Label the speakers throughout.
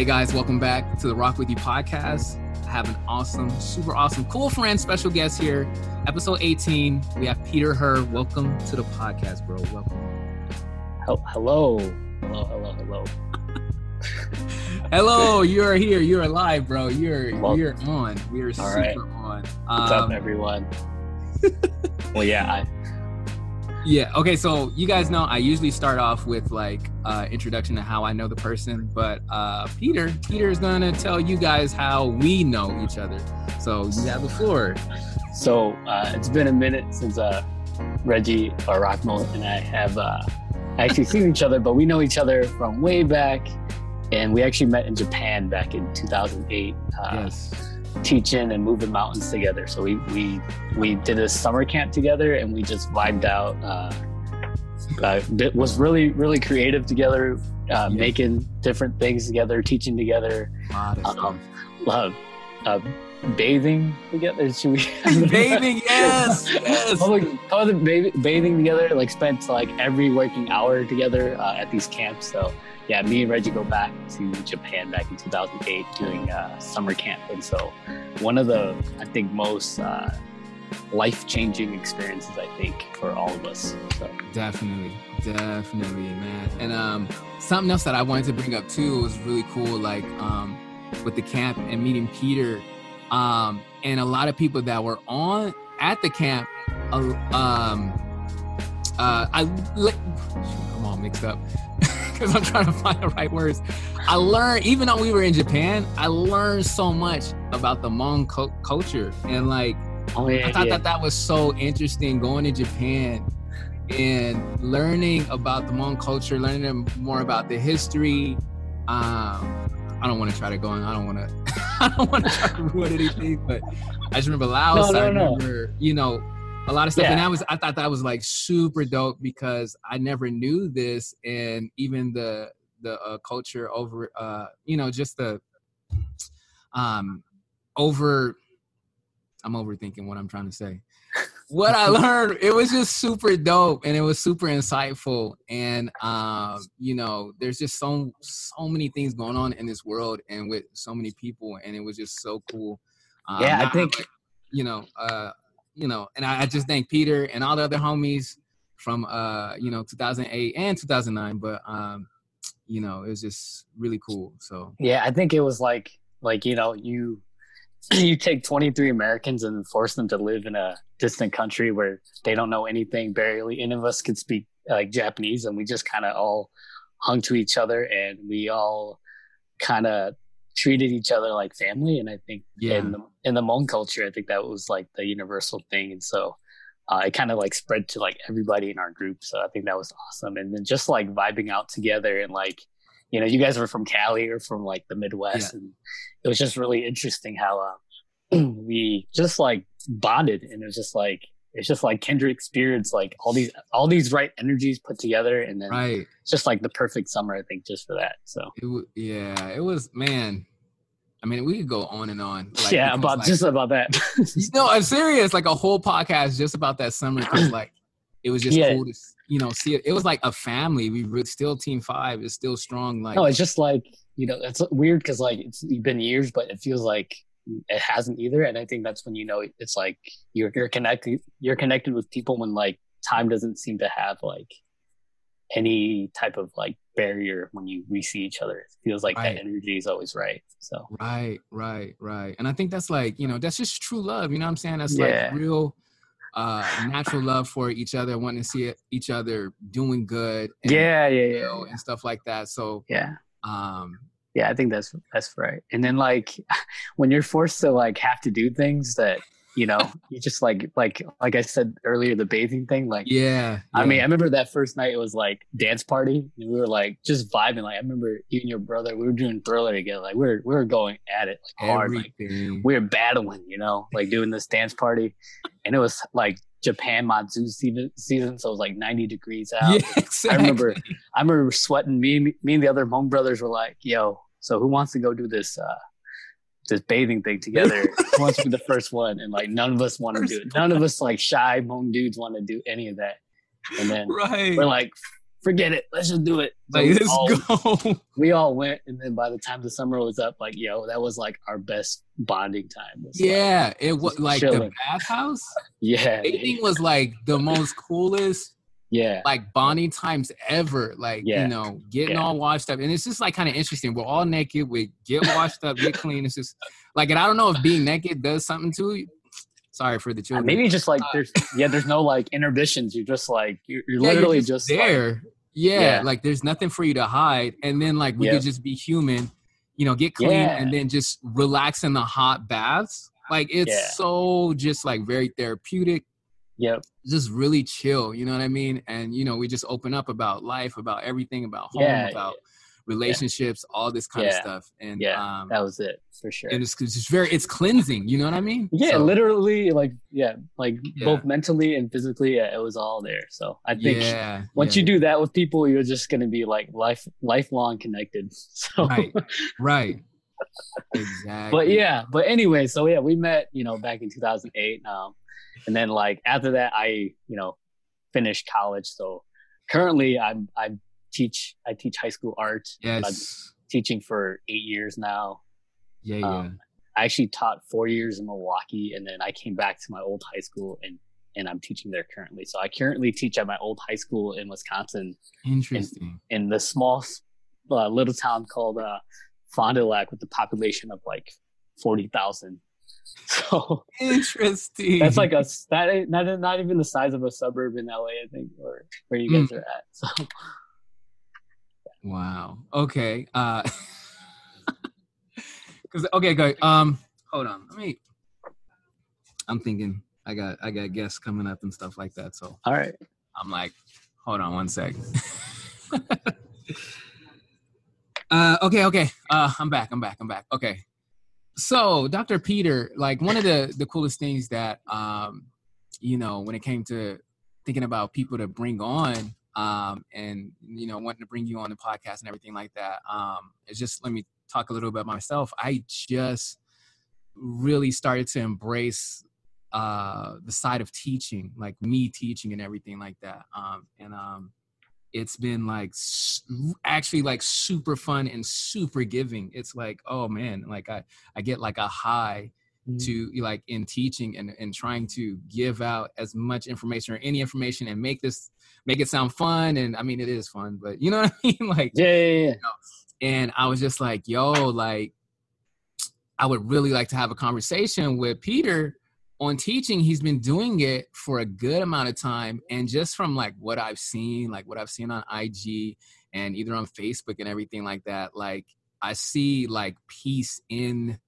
Speaker 1: Hey guys, welcome back to the Rock With You podcast. I have an awesome, super awesome, cool friend, special guest here. Episode 18. We have Peter Herr. Welcome to the podcast, bro. Welcome.
Speaker 2: Hello. Hello, hello, hello.
Speaker 1: hello, you're here. You're alive, bro. You're well, you're on. We're super right. on.
Speaker 2: What's um, up, everyone? well, yeah, I
Speaker 1: yeah. Okay. So you guys know I usually start off with like uh, introduction to how I know the person, but uh, Peter, Peter is gonna tell you guys how we know each other. So you have the floor.
Speaker 2: So uh, it's been a minute since uh, Reggie or Rockmo and I have uh, actually seen each other, but we know each other from way back, and we actually met in Japan back in 2008. Uh, yes teaching and moving mountains together. So we we we did a summer camp together, and we just vibed out. Uh, uh, was really really creative together, uh, yeah. making different things together, teaching together. Um, love. Uh, bathing together. Should we?
Speaker 1: bathing, yes, yes.
Speaker 2: Public, public bathing together. Like spent like every working hour together uh, at these camps. So yeah, me and Reggie go back to Japan back in 2008 doing uh, summer camp, and so one of the I think most uh, life changing experiences I think for all of us. So
Speaker 1: definitely, definitely, man. And um, something else that I wanted to bring up too was really cool, like um, with the camp and meeting Peter, um, and a lot of people that were on at the camp. Uh, um, uh, I come on, mixed up because I'm trying to find the right words. I learned, even though we were in Japan, I learned so much about the Hmong co- culture. And like, oh, yeah, I thought yeah. that that was so interesting going to Japan and learning about the Hmong culture, learning more about the history. Um, I don't want to try to go on. I don't want to. I don't want to try to ruin anything, but I just remember Laos. No, no, I remember, no. you know, a lot of stuff. Yeah. And I was I thought that was like super dope because I never knew this, and even the the uh, culture over, uh, you know, just the um over. I'm overthinking what I'm trying to say. What I learned, it was just super dope and it was super insightful. And um, you know, there's just so so many things going on in this world and with so many people, and it was just so cool.
Speaker 2: Um, yeah, I think
Speaker 1: you know, uh, you know, and I, I just thank Peter and all the other homies from uh, you know, 2008 and 2009. But um, you know, it was just really cool. So
Speaker 2: yeah, I think it was like like you know you you take 23 Americans and force them to live in a distant country where they don't know anything. Barely any of us could speak like Japanese, and we just kind of all hung to each other, and we all kind of treated each other like family. And I think yeah. in the in the Hmong culture, I think that was like the universal thing. And so uh, it kind of like spread to like everybody in our group. So I think that was awesome. And then just like vibing out together and like, you know, you guys were from Cali or from like the Midwest, yeah. and it was just really interesting how uh, we just like bonded, and it was just like it's just like kindred experience, like all these all these right energies put together, and then right. just like the perfect summer, I think, just for that. So
Speaker 1: it, yeah, it was man. I mean, we could go on and on.
Speaker 2: Like, yeah, about like, just about that.
Speaker 1: no, I'm serious. Like a whole podcast just about that summer because like it was just yeah. cool to you know see it. It was like a family. We were still Team Five. It's still strong. Like
Speaker 2: no, it's just like you know, it's weird because like it's been years, but it feels like it hasn't either. And I think that's when you know it's like you're you're connected. You're connected with people when like time doesn't seem to have like any type of like barrier when you we see each other. It feels like right. that energy is always right. So
Speaker 1: right, right, right. And I think that's like you know that's just true love. You know what I'm saying? That's yeah. like real uh natural love for each other wanting to see each other doing good
Speaker 2: and, yeah yeah yeah, know,
Speaker 1: and stuff like that so
Speaker 2: yeah um yeah i think that's that's right. And then like when you're forced to like have to do things that you know you just like like like i said earlier the bathing thing like
Speaker 1: yeah, yeah,
Speaker 2: i mean i remember that first night it was like dance party we were like just vibing like i remember you and your brother we were doing thriller together like we are we are going at it like hard like we were battling you know like doing this dance party and it was like Japan monsoon season, season, so it was like 90 degrees out. Yeah, exactly. I remember, I remember sweating. Me, me and the other Hmong brothers were like, "Yo, so who wants to go do this uh, this bathing thing together. who wants to be the first one, and like none of us want to do it. None of us like shy Hmong dudes want to do any of that. And then right. we're like, forget it. Let's just do it. So
Speaker 1: Like,
Speaker 2: we,
Speaker 1: let's
Speaker 2: all,
Speaker 1: go.
Speaker 2: we all went, and then by the time the summer was up, like yo, that was like our best bonding time. was, like,
Speaker 1: Yeah, it was like the
Speaker 2: chilling.
Speaker 1: bathhouse.
Speaker 2: yeah,
Speaker 1: Dating was like the most coolest
Speaker 2: yeah,
Speaker 1: like bonding times ever. Like
Speaker 2: Yeah.
Speaker 1: you know, getting
Speaker 2: Yeah.
Speaker 1: all washed up, and it's just like kind of interesting. We're all naked. We get washed up, get clean. It's just like, and I don't know if being naked does something to you. Sorry for the uh, children.
Speaker 2: maybe just like uh, there's yeah, there's no like inhibitions. You're just like you're, you're
Speaker 1: Yeah, you're
Speaker 2: literally just, like-
Speaker 1: there. yeah,
Speaker 2: Yeah.
Speaker 1: like there's nothing for you to hide, and then like we
Speaker 2: Yep.
Speaker 1: could just be human, you know, get clean,
Speaker 2: Yeah.
Speaker 1: and then just relax in the hot baths. Like it's
Speaker 2: Yeah.
Speaker 1: so just like very therapeutic.
Speaker 2: yep,
Speaker 1: just really chill you know what i mean and you know we just open up about life about everything about home
Speaker 2: Yeah,
Speaker 1: about relationships all this kind of stuff and
Speaker 2: Yeah,
Speaker 1: um
Speaker 2: that was it for sure.
Speaker 1: and it's, it's just very it's cleansing you know what i mean
Speaker 2: Yeah,
Speaker 1: So,
Speaker 2: literally, like yeah, like
Speaker 1: Yeah.
Speaker 2: both mentally and physically, yeah, it was all there. So I think
Speaker 1: yeah
Speaker 2: once
Speaker 1: yeah.
Speaker 2: you do that with people, you're just gonna be like life lifelong connected. So,
Speaker 1: right right exactly
Speaker 2: but yeah, but anyway, so yeah, we met, you know, back in 2008, um, and then like after that, I you know finished college. So currently, I'm I
Speaker 1: Um,
Speaker 2: teach I teach high school art.
Speaker 1: Yes
Speaker 2: teaching for eight years now.
Speaker 1: yeah yeah
Speaker 2: Um, I actually taught four years in Milwaukee, and then I came back to my old high school, and and I'm teaching there currently. So I currently teach at my old high school in Wisconsin,
Speaker 1: interesting
Speaker 2: in the small uh, little town called uh, Fond du Lac, with the population of like forty thousand. So
Speaker 1: interesting
Speaker 2: that's like a that not not even the size of a suburb in LA, I think, or where you guys are at. So
Speaker 1: Wow. Okay. Uh cuz okay, go. Um hold on. Let me I'm thinking I got I got guests coming up and stuff like that. So
Speaker 2: all right,
Speaker 1: I'm like, hold on one sec. uh okay, okay. Uh I'm back. I'm back. I'm back. Okay. So, Dr. Peter, like one of the the coolest things that um you know, when it came to thinking about people to bring on um and you know wanting to bring you on the podcast and everything like that. Um it's just let me talk a little bit about myself. I just really started to embrace uh the side of teaching like me teaching and everything like that. Um and um it's been like s- actually like super fun and super giving. It's like oh man like i i get like a high to mm. like in teaching and, and trying to give out as much information or any information and make this make it sound fun. And i mean it is fun but you know what i mean? Like
Speaker 2: yeah, yeah, yeah.
Speaker 1: and i was just like yo like i would really like to have a conversation with peter on teaching. He's been doing it for a good amount of time. And just from like what i've seen like what i've seen on ig and either on facebook and everything like that like i see like peace in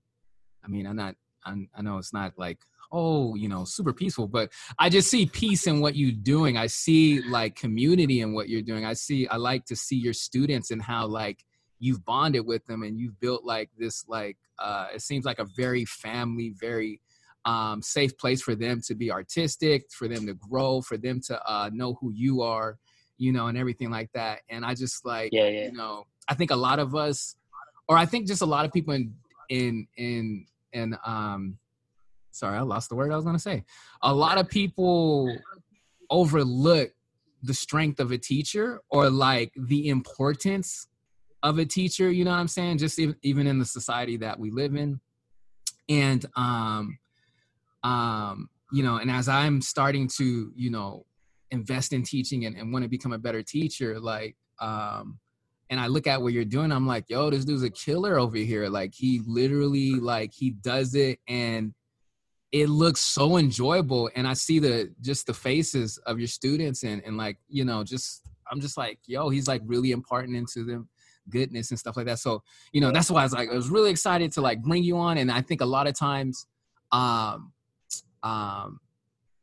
Speaker 1: i mean i'm not I'm, i know it's not like oh you know super peaceful but i just see peace in what you're doing. I see like community in what you're doing. I see i like to see your students and how like you've bonded with them and you've built like this like uh it seems like a very family very um safe place for them to be artistic for them to grow for them to uh know who you are you know and everything like that. And i just like
Speaker 2: Yeah, yeah.
Speaker 1: you know i think a lot of us or i think just a lot of people in in in in um sorry i lost the word i was going to say. A lot of people overlook the strength of a teacher or like the importance of a teacher you know what i'm saying? Just even, even in the society that we live in. And um um you know and as i'm starting to you know invest in teaching and, and want to become a better teacher like um and i look at what you're doing i'm like yo this dude's a killer over here. Like he literally like he does it and it looks so enjoyable and i see the just the faces of your students and and like you know just i'm just like yo he's like really imparting into them goodness and stuff like that. So you know that's why i was like i was really excited to like bring you on and i think a lot of times um um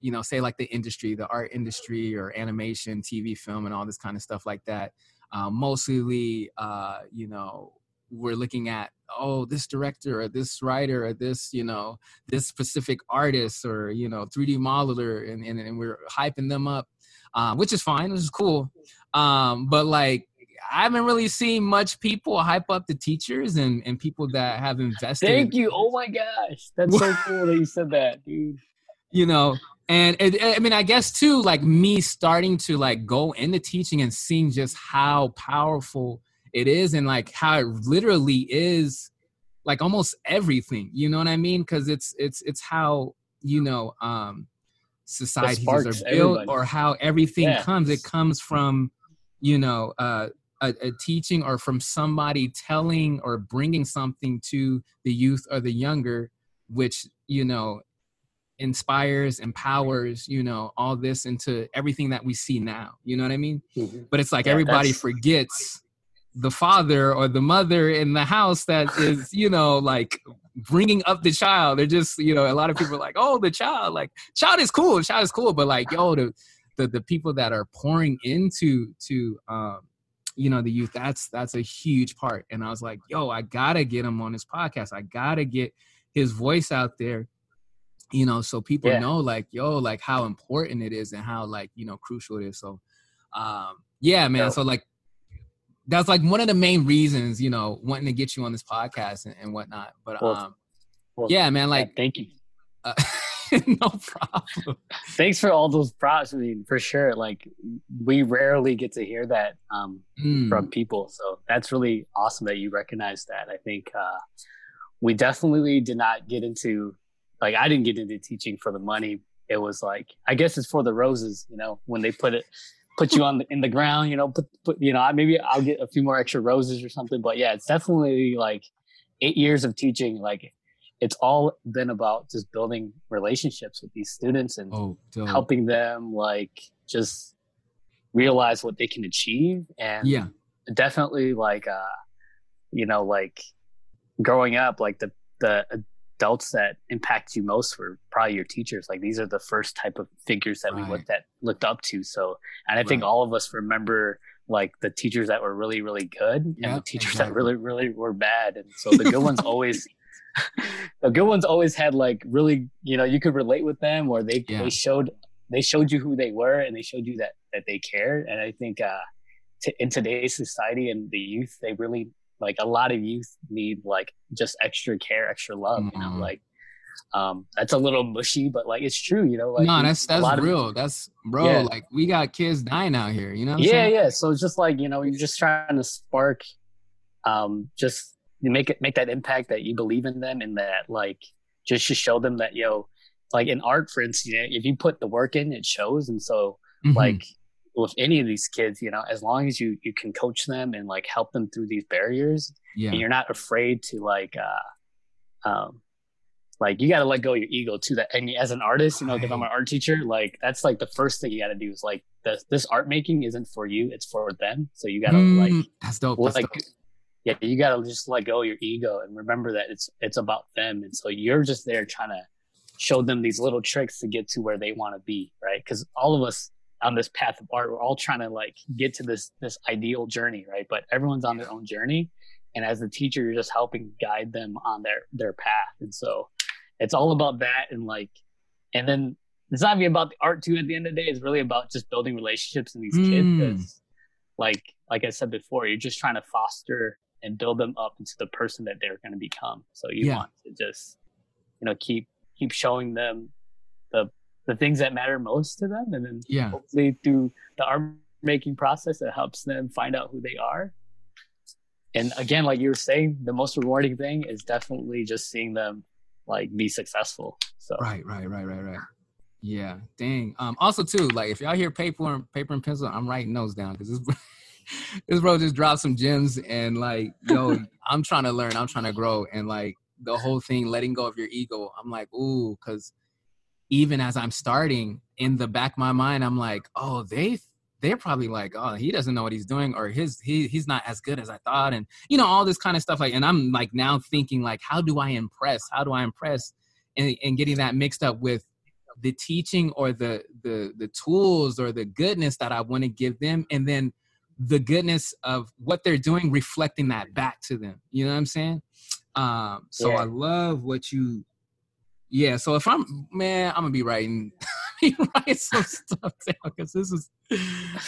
Speaker 1: you know say like the industry the art industry or animation tv film and all this kind of stuff like that um, mostly uh you know we're looking at oh this director or this writer or this you know this specific artist or you know 3d modeler and, and, and we're hyping them up um, which is fine which is cool um, but like i haven't really seen much people hype up the teachers and, and people that have invested
Speaker 2: Thank you. Oh my gosh, that's so cool that you said that, dude.
Speaker 1: you know and it, I mean, I guess too, like me starting to like go into teaching and seeing just how powerful it is, and like how it literally is, like almost everything. You know what I mean? Because it's it's it's how you know um societies are built, everybody. or how everything yeah. comes. It comes from you know uh, a, a teaching or from somebody telling or bringing something to the youth or the younger, which you know inspires, empowers, you know, all this into everything that we see now. You know what I mean? Mm-hmm. But it's like yeah, everybody forgets the father or the mother in the house that is, you know, like bringing up the child. They're just, you know, a lot of people are like, oh, the child, like, child is cool, child is cool, but like, yo, the the, the people that are pouring into to um you know the youth that's that's a huge part and i was like yo i gotta get him on this podcast i gotta get his voice out there you know so people yeah. know like yo like how important it is and how like you know crucial it is so um yeah man so like that's like one of the main reasons you know wanting to get you on this podcast and, and whatnot but well, um well, yeah man like
Speaker 2: thank you
Speaker 1: uh, no problem
Speaker 2: thanks for all those props i mean for sure like we rarely get to hear that um mm. from people so that's really awesome that you recognize that i think uh we definitely did not get into like I didn't get into teaching for the money. It was like I guess it's for the roses, you know, when they put it put you on the, in the ground, you know, put, put you know, maybe I'll get a few more extra roses or something. But yeah, it's definitely like eight years of teaching. Like it's all been about just building relationships with these students and oh, helping them like just realize what they can achieve and
Speaker 1: yeah
Speaker 2: definitely like uh you know like growing up like the the adults that impact you most were probably your teachers. Like these are the first type of figures that right. we looked at looked up to. So and I think all of us remember like the teachers that were really, really good and the teachers exactly. that really, really were bad. And so the good ones always the good ones always had like really, you know, you could relate with them or they yeah. they showed they showed you who they were and they showed you that that they cared. And I think uh t- in today's society and the youth, they really like a lot of youth need like just extra care, extra love. Mm-hmm. You know, mm-hmm. like um that's a little mushy, but like it's true. You know, like
Speaker 1: no, that's that's real. Of, that's bro. Yeah. Like we got kids dying out here. You know.
Speaker 2: yeah, saying? yeah. So it's just like you know, you're just trying to spark, um, just make it make that impact that you believe in them and that like just to show them that yo, like in art, for instance, if you put the work in, it shows. And so mm-hmm. like with any of these kids, you know, as long as you you can coach them and like help them through these barriers, yeah. and you're not afraid to like, uh, um, like you got to let go of your ego too. That and as an artist, you know, because I'm an art teacher, like that's like the first thing you got to do is like this this art making isn't for you, it's for them. So you got to mm, like
Speaker 1: that's dope. That's like,
Speaker 2: dope. yeah, you got to just let go of your ego and remember that it's it's about them, and so you're just there trying to show them these little tricks to get to where they want to be, right? Because all of us on this path of art. We're all trying to like get to this this ideal journey right? But everyone's on their own journey. And as the teacher you're just helping guide them on their their path. And so it's all about that and like and then it's not even about the art too at the end of the day. It's really about just building relationships in these mm. kids because like like i said before you're just trying to foster and build them up into the person that they're going to become. So you yeah. want to just you know keep keep showing them the the things that matter most to them. And then
Speaker 1: yeah.
Speaker 2: hopefully through the art making process it helps them find out who they are. And again like you were saying the most rewarding thing is definitely just seeing them like be successful. So
Speaker 1: right right right right right. Yeah dang. Um also too like if y'all hear paper and paper and pencil i'm writing those down because this this bro just dropped some gems and like yo i'm trying to learn i'm trying to grow. And like the whole thing letting go of your ego i'm like ooh because even as I'm starting in the back of my mind, I'm like, oh, they they're probably like, oh, he doesn't know what he's doing, or his he he's not as good as I thought, and you know all this kind of stuff. Like, and I'm like now thinking like, how do I impress? How do I impress? And, and getting that mixed up with the teaching or the the the tools or the goodness that I want to give them, and then the goodness of what they're doing reflecting that back to them. You know what I'm saying? Um, so yeah. I love what you yeah, so if I'm man, I'm gonna be writing, write some stuff down because this is.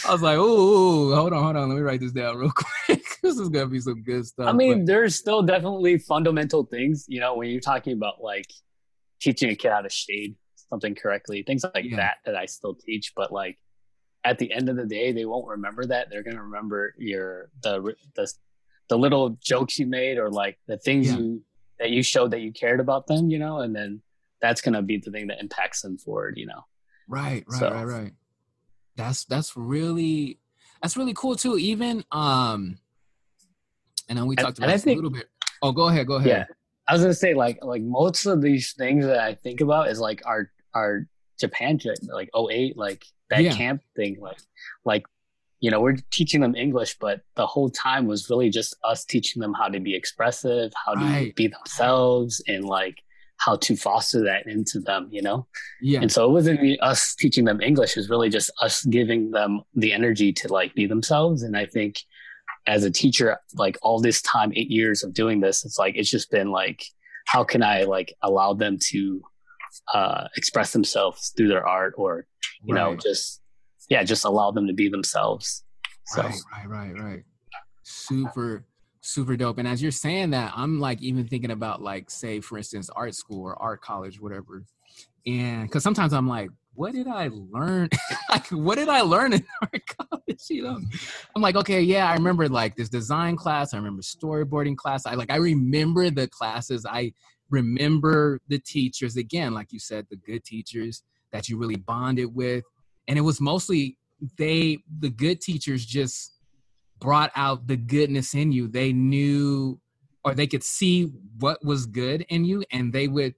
Speaker 1: I was like, oh, hold on, hold on, let me write this down real quick. this is gonna be some good stuff.
Speaker 2: I mean, but. there's still definitely fundamental things, you know, when you're talking about like teaching a kid how to shade. something correctly, things like
Speaker 1: Yeah.
Speaker 2: that that I still teach. But like at the end of the day, they won't remember that. They're gonna remember your the the the little jokes you made or like the things
Speaker 1: Yeah.
Speaker 2: you that you showed that you cared about them, you know, and then that's gonna be the thing that impacts them forward, you know.
Speaker 1: Right, right,
Speaker 2: So-
Speaker 1: right, right. That's that's really that's really cool too. Even um, and then we talked about
Speaker 2: think-
Speaker 1: a little bit. Oh, go ahead, go ahead.
Speaker 2: Yeah. I was gonna say like like most of these things that I think about is like our our Japan trip, like 08, like that
Speaker 1: Yeah.
Speaker 2: camp thing, like like you know we're teaching them English, but the whole time was really just us teaching them how to be expressive, how to
Speaker 1: Right.
Speaker 2: be themselves, and like how to foster that into them, you know.
Speaker 1: yeah,
Speaker 2: And so it wasn't really us teaching them English; it was really just us giving them the energy to like be themselves. And I think as a teacher, like all this time, eight years of doing this, it's like it's just been like, how can I like allow them to uh, express themselves through their art, or you know, just yeah, just allow them to be themselves. So
Speaker 1: Right, right, right, right. Super, super dope. And as you're saying that, I'm like even thinking about like, say, for instance, art school or art college, whatever. And because sometimes I'm like, what did I learn? like, what did I learn in art college? You know, I'm like, okay, yeah, I remember like this design class. I remember storyboarding class. I like, I remember the classes. I remember the teachers again, like you said, the good teachers that you really bonded with. And it was mostly they the good teachers just brought out the goodness in you. They knew or they could see what was good in you and they would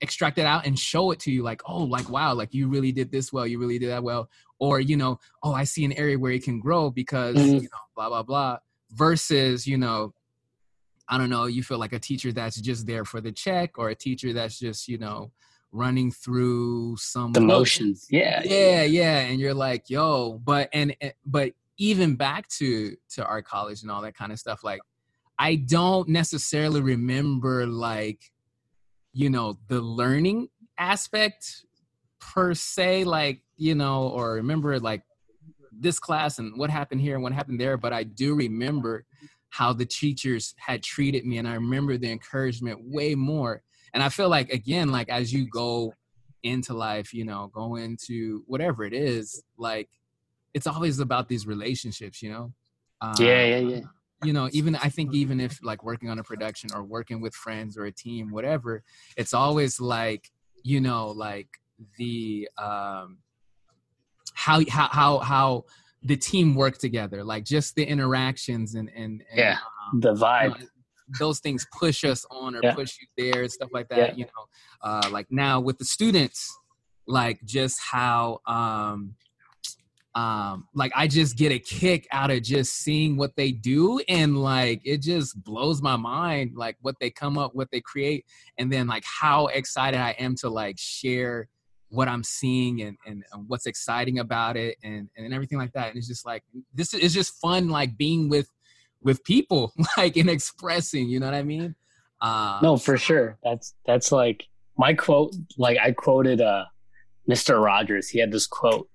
Speaker 1: extract it out and show it to you like oh like wow like you really did this well you really did that well. Or you know oh i see an area where it can grow because
Speaker 2: Mhm.
Speaker 1: you know blah blah blah. Versus you know i don't know you feel like a teacher that's just there for the check or a teacher that's just you know running through some
Speaker 2: the motions, yeah,
Speaker 1: yeah. Yeah and you're like yo but and and- but even back to to art college and all that kind of stuff like i don't necessarily remember like you know the learning aspect per se like you know or remember like this class and what happened here and what happened there but i do remember how the teachers had treated me and i remember the encouragement way more. And i feel like again like as you go into life you know go into whatever it is like it's always about these relationships you know um,
Speaker 2: yeah, yeah, yeah.
Speaker 1: you know even i think even if like working on a production or working with friends or a team whatever it's always like you know like the um how how how how the team work together like just the interactions and and, and
Speaker 2: Yeah.
Speaker 1: um,
Speaker 2: The
Speaker 1: you know,
Speaker 2: vibe,
Speaker 1: those things push us on or
Speaker 2: Yeah.
Speaker 1: push you there and stuff like that
Speaker 2: Yeah.
Speaker 1: you know uh like now with the students like just how um um like i just get a kick out of just seeing what they do and like it just blows my mind like what they come up what they create and then like how excited i am to like share what i'm seeing and and, and what's exciting about it and and everything like that and it's just like this is just fun like being with with people like and expressing you know what i mean um
Speaker 2: no, for sure. That's that's like my quote. Like I quoted uh, Mr. Rogers. He had this quote.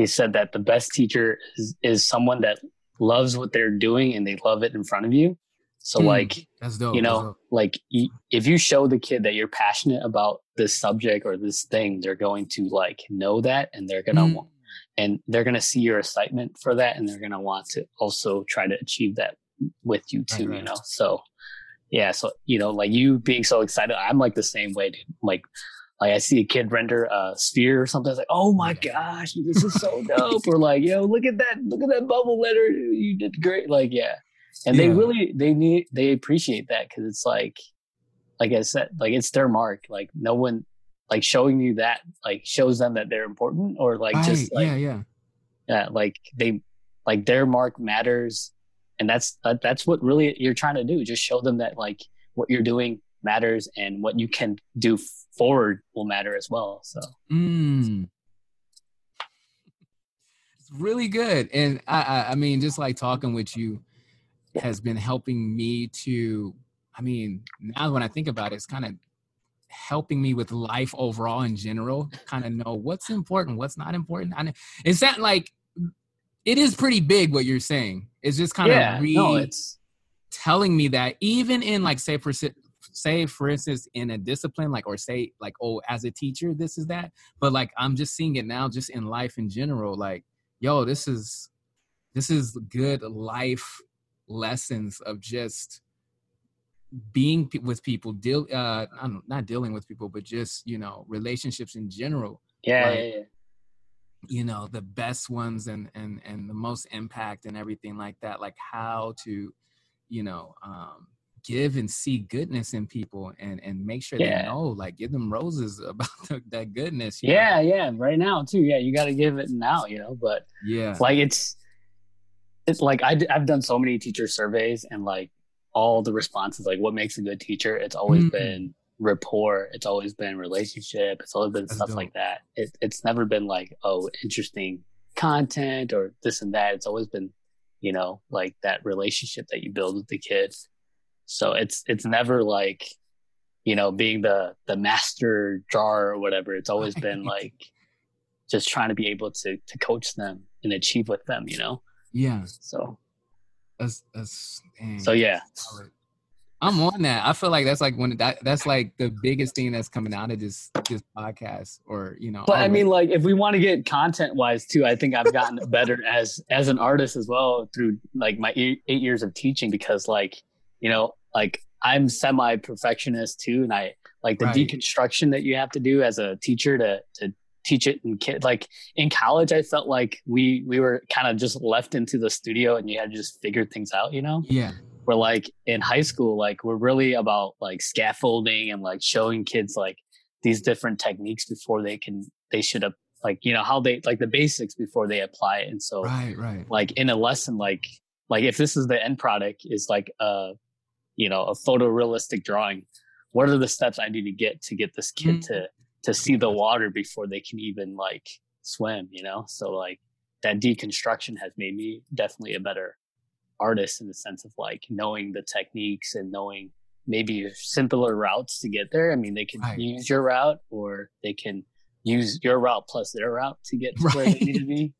Speaker 2: He said that the best teacher is is someone that loves what they're doing and they love it in front of you. So
Speaker 1: Hmm.
Speaker 2: like
Speaker 1: that's dope
Speaker 2: you
Speaker 1: that's
Speaker 2: know
Speaker 1: dope.
Speaker 2: like if you show the kid that you're passionate about this subject or this thing they're going to like know that and they're gonna
Speaker 1: Mm.
Speaker 2: want and they're gonna see your excitement for that and they're gonna want to also try to achieve that with you
Speaker 1: Right,
Speaker 2: too you
Speaker 1: right.
Speaker 2: know so yeah so you know like you being so excited i'm like the same way dude like like I see a kid render a sphere or something. It's like, oh my gosh, this is so dope. or like, yo, look at that, look at that bubble letter. You did great. Like, yeah. And they really they need they appreciate that because it's like like I said, like it's their mark. Like no one like showing you that like shows them that they're important or like
Speaker 1: right,
Speaker 2: just like
Speaker 1: yeah yeah
Speaker 2: yeah, like they like their mark matters and that's that, that's what really you're trying to do just show them that like what you're doing matters and what you can do forward will matter as well so
Speaker 1: Mm. It's really good. And I, I I mean, just like talking with you has been helping me to I mean, now when I think about it, it's kind of helping me with life overall in general, kind of know what's important, what's not important. And it's that like it is pretty big what you're saying. It's just kind
Speaker 2: yeah
Speaker 1: of re
Speaker 2: no it's
Speaker 1: telling me that even in like say for say for instance in a discipline like or say like oh as a teacher this is that but like i'm just seeing it now just in life in general like yo this is this is good life lessons of just being with people deal uh I'm not dealing with people but just you know relationships in general
Speaker 2: yeah, like, yeah, yeah.
Speaker 1: you know the best ones and and and the most impact and everything like that like how to you know um give and see goodness in people and and make sure yeah. they know like give them roses about the, that goodness
Speaker 2: yeah know? yeah right now too yeah you got to give it now you know but
Speaker 1: yeah
Speaker 2: like it's it's like I, i've done so many teacher surveys and like all the responses like what makes a good teacher it's always mm-hmm. been rapport it's always been relationship it's always been That's stuff dope. like that it, it's never been like oh interesting content or this and that it's always been you know like that relationship that you build with the kids so it's it's never like you know being the the master drawer or whatever. It's always been like just trying to be able to to coach them and achieve with them you know?
Speaker 1: Yeah.
Speaker 2: So.
Speaker 1: That's that's
Speaker 2: dang. so yeah.
Speaker 1: I'm on that. I feel like that's like when that that's like the biggest thing that's coming out of this this podcast, or you know.
Speaker 2: But I mean, like if we want to get content wise too, I think I've gotten better as as an artist as well through like my eight years of teaching because like you know like I'm semi perfectionist too, and I like the right. deconstruction that you have to do as a teacher to to teach it in kid like in college i felt like we we were kind of just left into the studio and you had to just figure things out you know?
Speaker 1: Yeah.
Speaker 2: We're like in high school like we're really about like scaffolding and like showing kids like these different techniques before they can they should have like you know how they like the basics before they apply it. And so
Speaker 1: right right.
Speaker 2: like in a lesson like like if this is the end product is like a you know a photorealistic drawing what are the steps i need to get to get this kid mm-hmm. to to see the water before they can even like swim you know so like that deconstruction has made me definitely a better artist in the sense of like knowing the techniques and knowing maybe simpler routes to get there. I mean, they can right. use your route or they can use your route plus their route to get to right. where they need to be.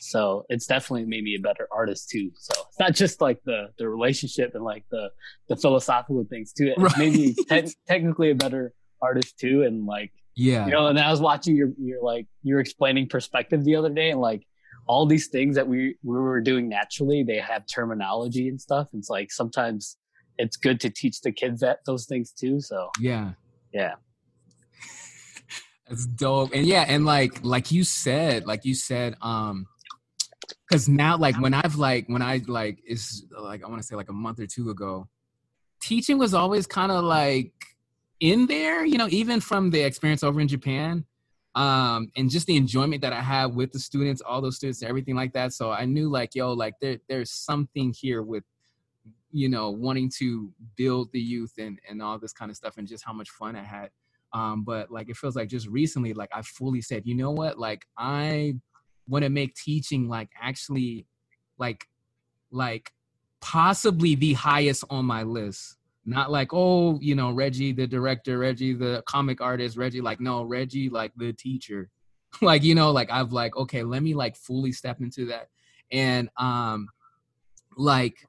Speaker 2: So it's definitely made me a better artist too. So it's not just like the the relationship and like the the philosophical things too. It's right. maybe te- technically a better artist too. And like
Speaker 1: yeah,
Speaker 2: you know. And I was watching your your like you are explaining perspective the other day, and like all these things that we we were doing naturally they have terminology and stuff it's like sometimes it's good to teach the kids that those things too so
Speaker 1: yeah
Speaker 2: yeah
Speaker 1: that's dope and yeah and like like you said like you said um because now like when i've like when i like is like i want to say like a month or two ago teaching was always kind of like in there you know even from the experience over in japan um and just the enjoyment that i have with the students all those students and everything like that. So i knew like yo like there there's something here with you know wanting to build the youth and and all this kind of stuff and just how much fun i had. Um but like it feels like just recently like i fully said you know what? Like i want to make teaching like actually like like possibly the highest on my list. Not like oh you know reggie the director reggie the comic artist reggie like no reggie like the teacher. Like you know like i've like okay let me like fully step into that. And um like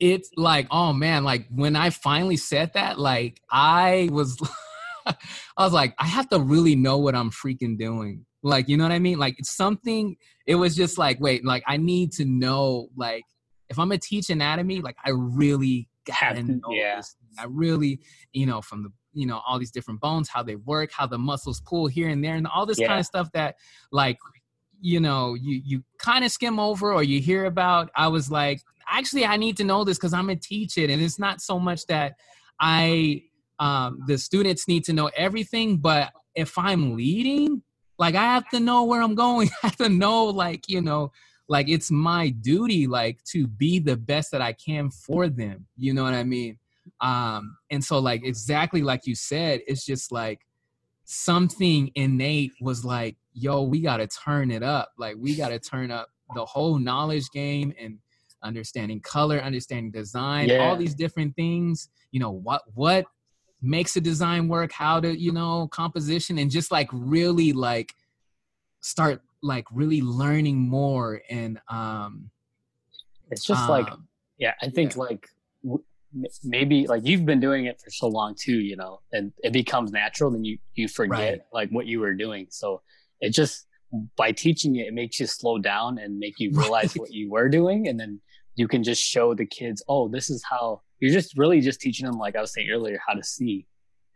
Speaker 1: it's like oh man like when i finally said that like i was i was like i have to really know what i'm freaking doing like you know what i mean like it's something it was just like wait like i need to know like if i'm gonna teach anatomy like i really
Speaker 2: have to, know yeah.
Speaker 1: I really, you know, from the you know all these different bones, how they work, how the muscles pull here and there, and all this yeah. kind of stuff that like you know you you kind of skim over or you hear about. I was like, actually, I need to know this because I'm gonna teach it, and it's not so much that I um, the students need to know everything, but if I'm leading, like I have to know where I'm going. I have to know, like you know, like it's my duty like to be the best that i can for them you know what i mean um and so like exactly like you said it's just like something innate was like yo we got to turn it up like we got to turn up the whole knowledge game and understanding color understanding design yeah. all these different things you know what what makes a design work how to you know composition and just like really like start like really learning more and um
Speaker 2: it's just um, like yeah i think yeah. like maybe like you've been doing it for so long too, you know, and it becomes natural. Then you you forget right. like what you were doing. So it just by teaching it, it makes you slow down and make you realize what you were doing, and then you can just show the kids, oh, this is how you're just really just teaching them, like I was saying earlier, how to see.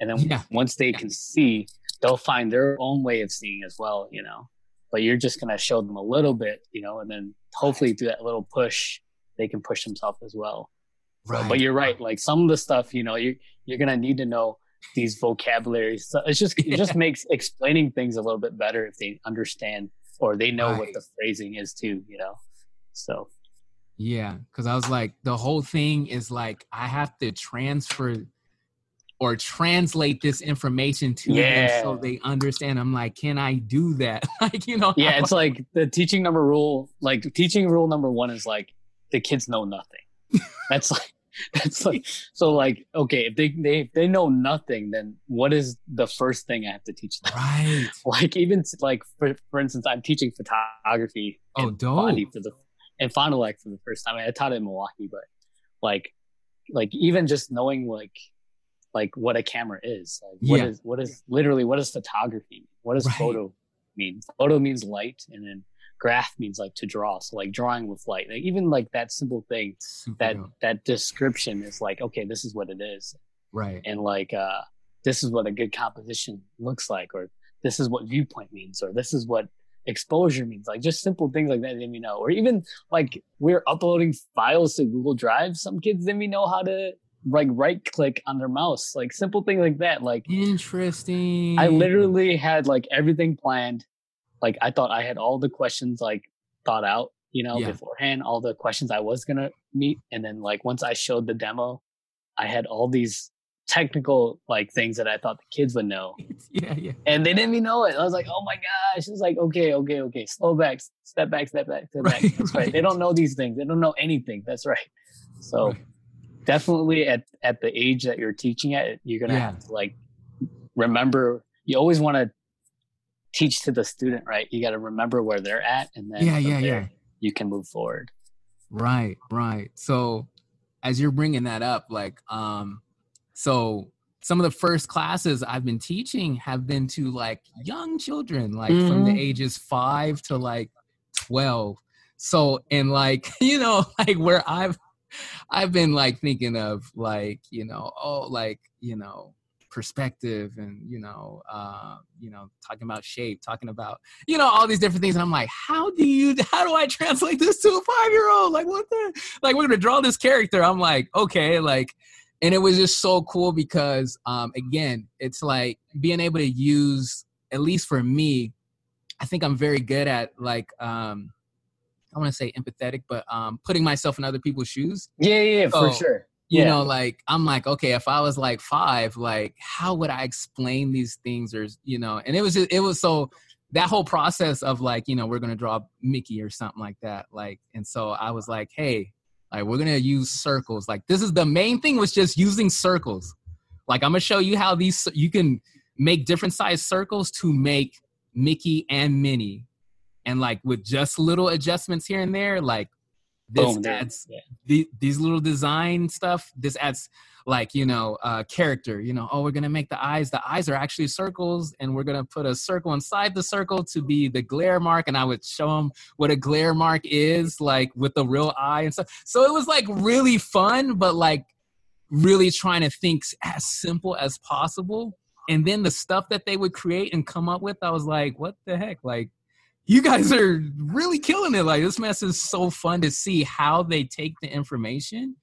Speaker 2: And then yeah. once they can see, they'll find their own way of seeing as well, you know. But you're just gonna show them a little bit, you know, and then hopefully through that little push, they can push themselves as well. Right. So, but you're right. Like some of the stuff, you know, you're you're gonna need to know these vocabularies. So it's just it just makes explaining things a little bit better if they understand or they know right. what the phrasing is too. You know, so
Speaker 1: yeah, because I was like, the whole thing is like I have to transfer or translate this information to yeah. them so they understand. I'm like, can I do that? like, you know?
Speaker 2: Yeah, it's like the teaching number rule. Like teaching rule number one is like the kids know nothing. That's like that's like so like okay if they they if they know nothing then what is the first thing i have to teach them
Speaker 1: right
Speaker 2: like even like for, for instance i'm teaching photography
Speaker 1: oh dope.
Speaker 2: for the and Fond du Lac for the first time. I, mean, I taught it in Milwaukee, but like, like even just knowing like, like what a camera is, like what yeah. is what is literally what is photography? What does right. photo mean? Photo means light, and then graph means like to draw. So like drawing with light. Like even like that simple thing, Super that dope. that description is like okay, this is what it is,
Speaker 1: right?
Speaker 2: And like uh, this is what a good composition looks like, or this is what viewpoint means, or this is what exposure means like just simple things like that didn't even know. Or even like we're uploading files to google drive some kids didn't even know how to like right click on their mouse like simple things like that like
Speaker 1: interesting.
Speaker 2: I literally had like everything planned. Like i thought i had all the questions like thought out you know yeah. beforehand all the questions i was gonna meet and then like once i showed the demo i had all these technical like things that I thought the kids would know.
Speaker 1: yeah, yeah.
Speaker 2: And they didn't even know it. I was like, oh my gosh. It's like, okay, okay, okay. Slow back, step back, step back, step back. Right, That's right. right. They don't know these things. They don't know anything. That's right. So right. definitely at at the age that you're teaching at, you're gonna yeah. have to like remember you always want to teach to the student, right? You gotta remember where they're at and then
Speaker 1: yeah, yeah, yeah.
Speaker 2: you can move forward.
Speaker 1: Right, right. So as you're bringing that up, like um so some of the first classes I've been teaching have been to like young children, like mm-hmm. from the mm-hmm. ages five to like 12. So, and like, you know, like where I've, I've been like thinking of like, you know, oh, like, you know, perspective and, you know, uh, you know, talking about shape, talking about, you know, all these different things. And I'm like, how do you, how do I translate this to a five year old? Like, what the, like, we're going to draw this character. I'm like, okay, like, and it was just so cool because um, again it's like being able to use at least for me i think i'm very good at like um, i want to say empathetic but um, putting myself in other people's shoes.
Speaker 2: Yeah yeah so, for sure.
Speaker 1: you yeah. know like i'm like okay if i was like five like how would i explain these things or you know? And it was just, it was so that whole process of like you know we're gonna draw mickey or something like that like and so i was like hey like we're gonna use circles. Like this is the main thing was just using circles. Like I'm gonna show you how these you can make different size circles to make Mickey and Minnie, and like with just little adjustments here and there, like this Boom, adds yeah. the, these little design stuff. This adds like you know uh, character you know oh we're gonna make the eyes the eyes are actually circles and we're gonna put a circle inside the circle to be the glare mark and i would show them what a glare mark is like with the real eye and stuff so it was like really fun but like really trying to think as simple as possible and then the stuff that they would create and come up with i was like what the heck like you guys are really killing it. Like this mess is so fun to see how they take the information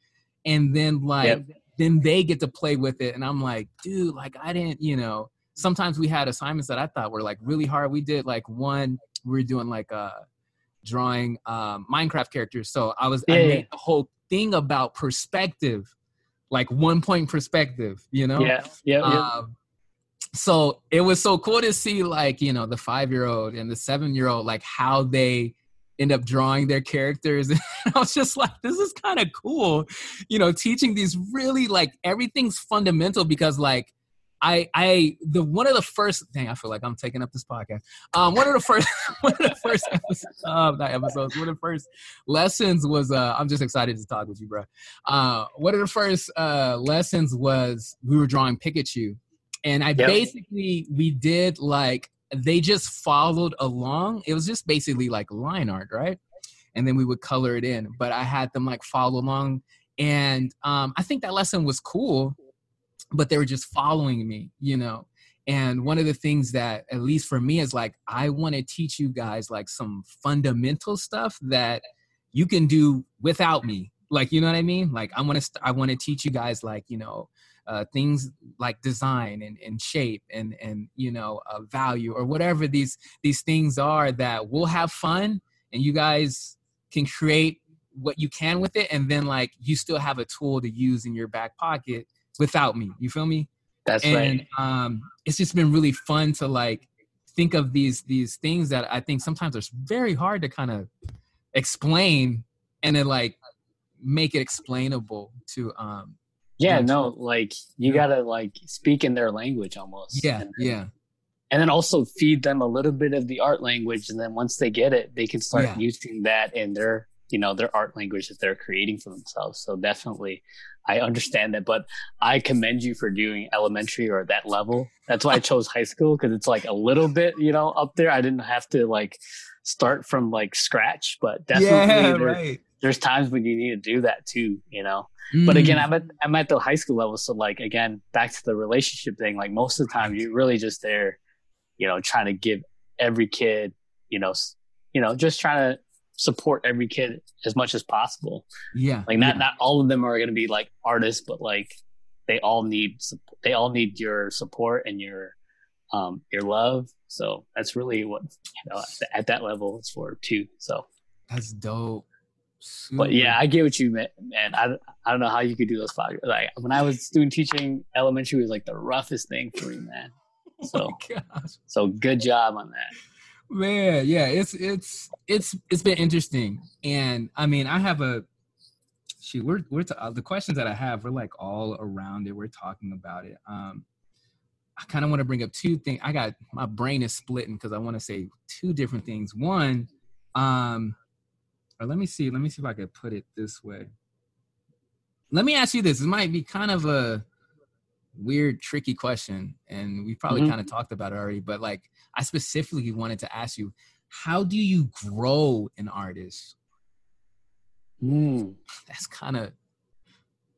Speaker 1: and then like yep. then they get to play with it. And i'm like dude like i didn't you know sometimes we had assignments that i thought were like really hard. We did like one we were doing like uh drawing um minecraft characters. So i was yeah, i made the whole thing about perspective like one point perspective you know?
Speaker 2: Yeah. Yeah, um, yeah.
Speaker 1: So it was so cool to see like you know the five year old and the seven year old like how they end up drawing their characters. And I was just like, this is kind of cool, you know, teaching these really like everything's fundamental because like I I the one of the first thing I feel like I'm taking up this podcast. Um, one of the first one of the first episodes, uh, not episodes, one of the first lessons was uh, I'm just excited to talk with you, bro. Uh, one of the first uh lessons was we were drawing Pikachu, and I yep. basically we did like they just followed along. It was just basically like line art, right? And then we would color it in, but I had them like follow along, and um, I think that lesson was cool but they were just following me, you know. And one of the things that, at least for me, is like, I want to teach you guys like some fundamental stuff that you can do without me. Like, you know what I mean? Like, I want to, st- I want to teach you guys like, you know, uh, things like design and, and shape and and you know uh, value or whatever these these things are that we'll have fun and you guys can create what you can with it and then like you still have a tool to use in your back pocket without me. You feel me?
Speaker 2: That's
Speaker 1: and,
Speaker 2: right.
Speaker 1: Um, it's just been really fun to like think of these these things that I think sometimes are very hard to kind of explain and then like make it explainable to um
Speaker 2: yeah no like you gotta like speak in their language almost
Speaker 1: yeah and, yeah.
Speaker 2: and then also feed them a little bit of the art language and then once they get it they can start yeah. using that in their you know their art language that they're creating for themselves. So definitely i understand that but i commend you for doing elementary or that level. That's why i chose high school because it's like a little bit you know up there. I didn't have to like start from like scratch but definitely yeah, right. There's times when you need to do that too you know mm. but again i'm at i'm at the high school level so like again back to the relationship thing like most of the time you're really just there you know trying to give every kid you know you know just trying to support every kid as much as possible.
Speaker 1: Yeah.
Speaker 2: Like not
Speaker 1: yeah.
Speaker 2: not all of them are going to be like artists, but like they all need they all need your support and your um your love. So that's really what you know at that level it's for too. So
Speaker 1: that's dope.
Speaker 2: But yeah, I get what you meant, man. I, I don't know how you could do those five. Like when I was student teaching, elementary was like the roughest thing for me, man. So, oh so good job on that
Speaker 1: man yeah it's it's it's it's been interesting and i mean i have a shoot we're we're to, uh, the questions that i have we're like all around it we're talking about it um i kind of want to bring up two things i got my brain is splitting because i want to say two different things one um or let me see let me see if i could put it this way let me ask you this it might be kind of a weird tricky question and we probably mm-hmm. kind of talked about it already but like I specifically wanted to ask you, how do you grow an artist?
Speaker 2: Mm.
Speaker 1: That's kind of.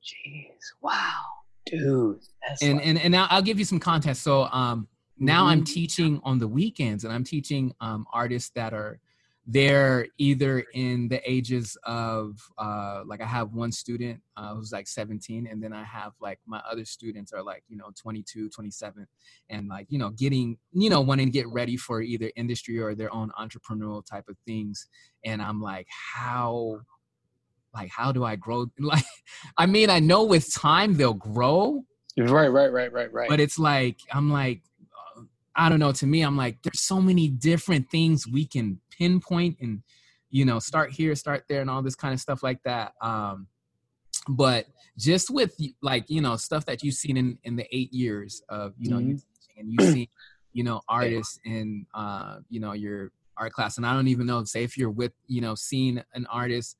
Speaker 2: Jeez! Wow, dude.
Speaker 1: and like... and and now I'll give you some context. So um, now mm-hmm. I'm teaching on the weekends, and I'm teaching um, artists that are they're either in the ages of uh, like i have one student uh, who's like 17 and then i have like my other students are like you know 22 27 and like you know getting you know wanting to get ready for either industry or their own entrepreneurial type of things. And i'm like how like how do i grow? Like i mean i know with time they'll grow.
Speaker 2: Right right right right right.
Speaker 1: But it's like i'm like I don't know. To me, I'm like, there's so many different things we can pinpoint and, you know, start here, start there, and all this kind of stuff like that. Um, but just with like, you know, stuff that you've seen in in the eight years of, you know, mm-hmm. you and you see, you know, artists in, uh, you know, your art class, and I don't even know, say if you're with, you know, seeing an artist,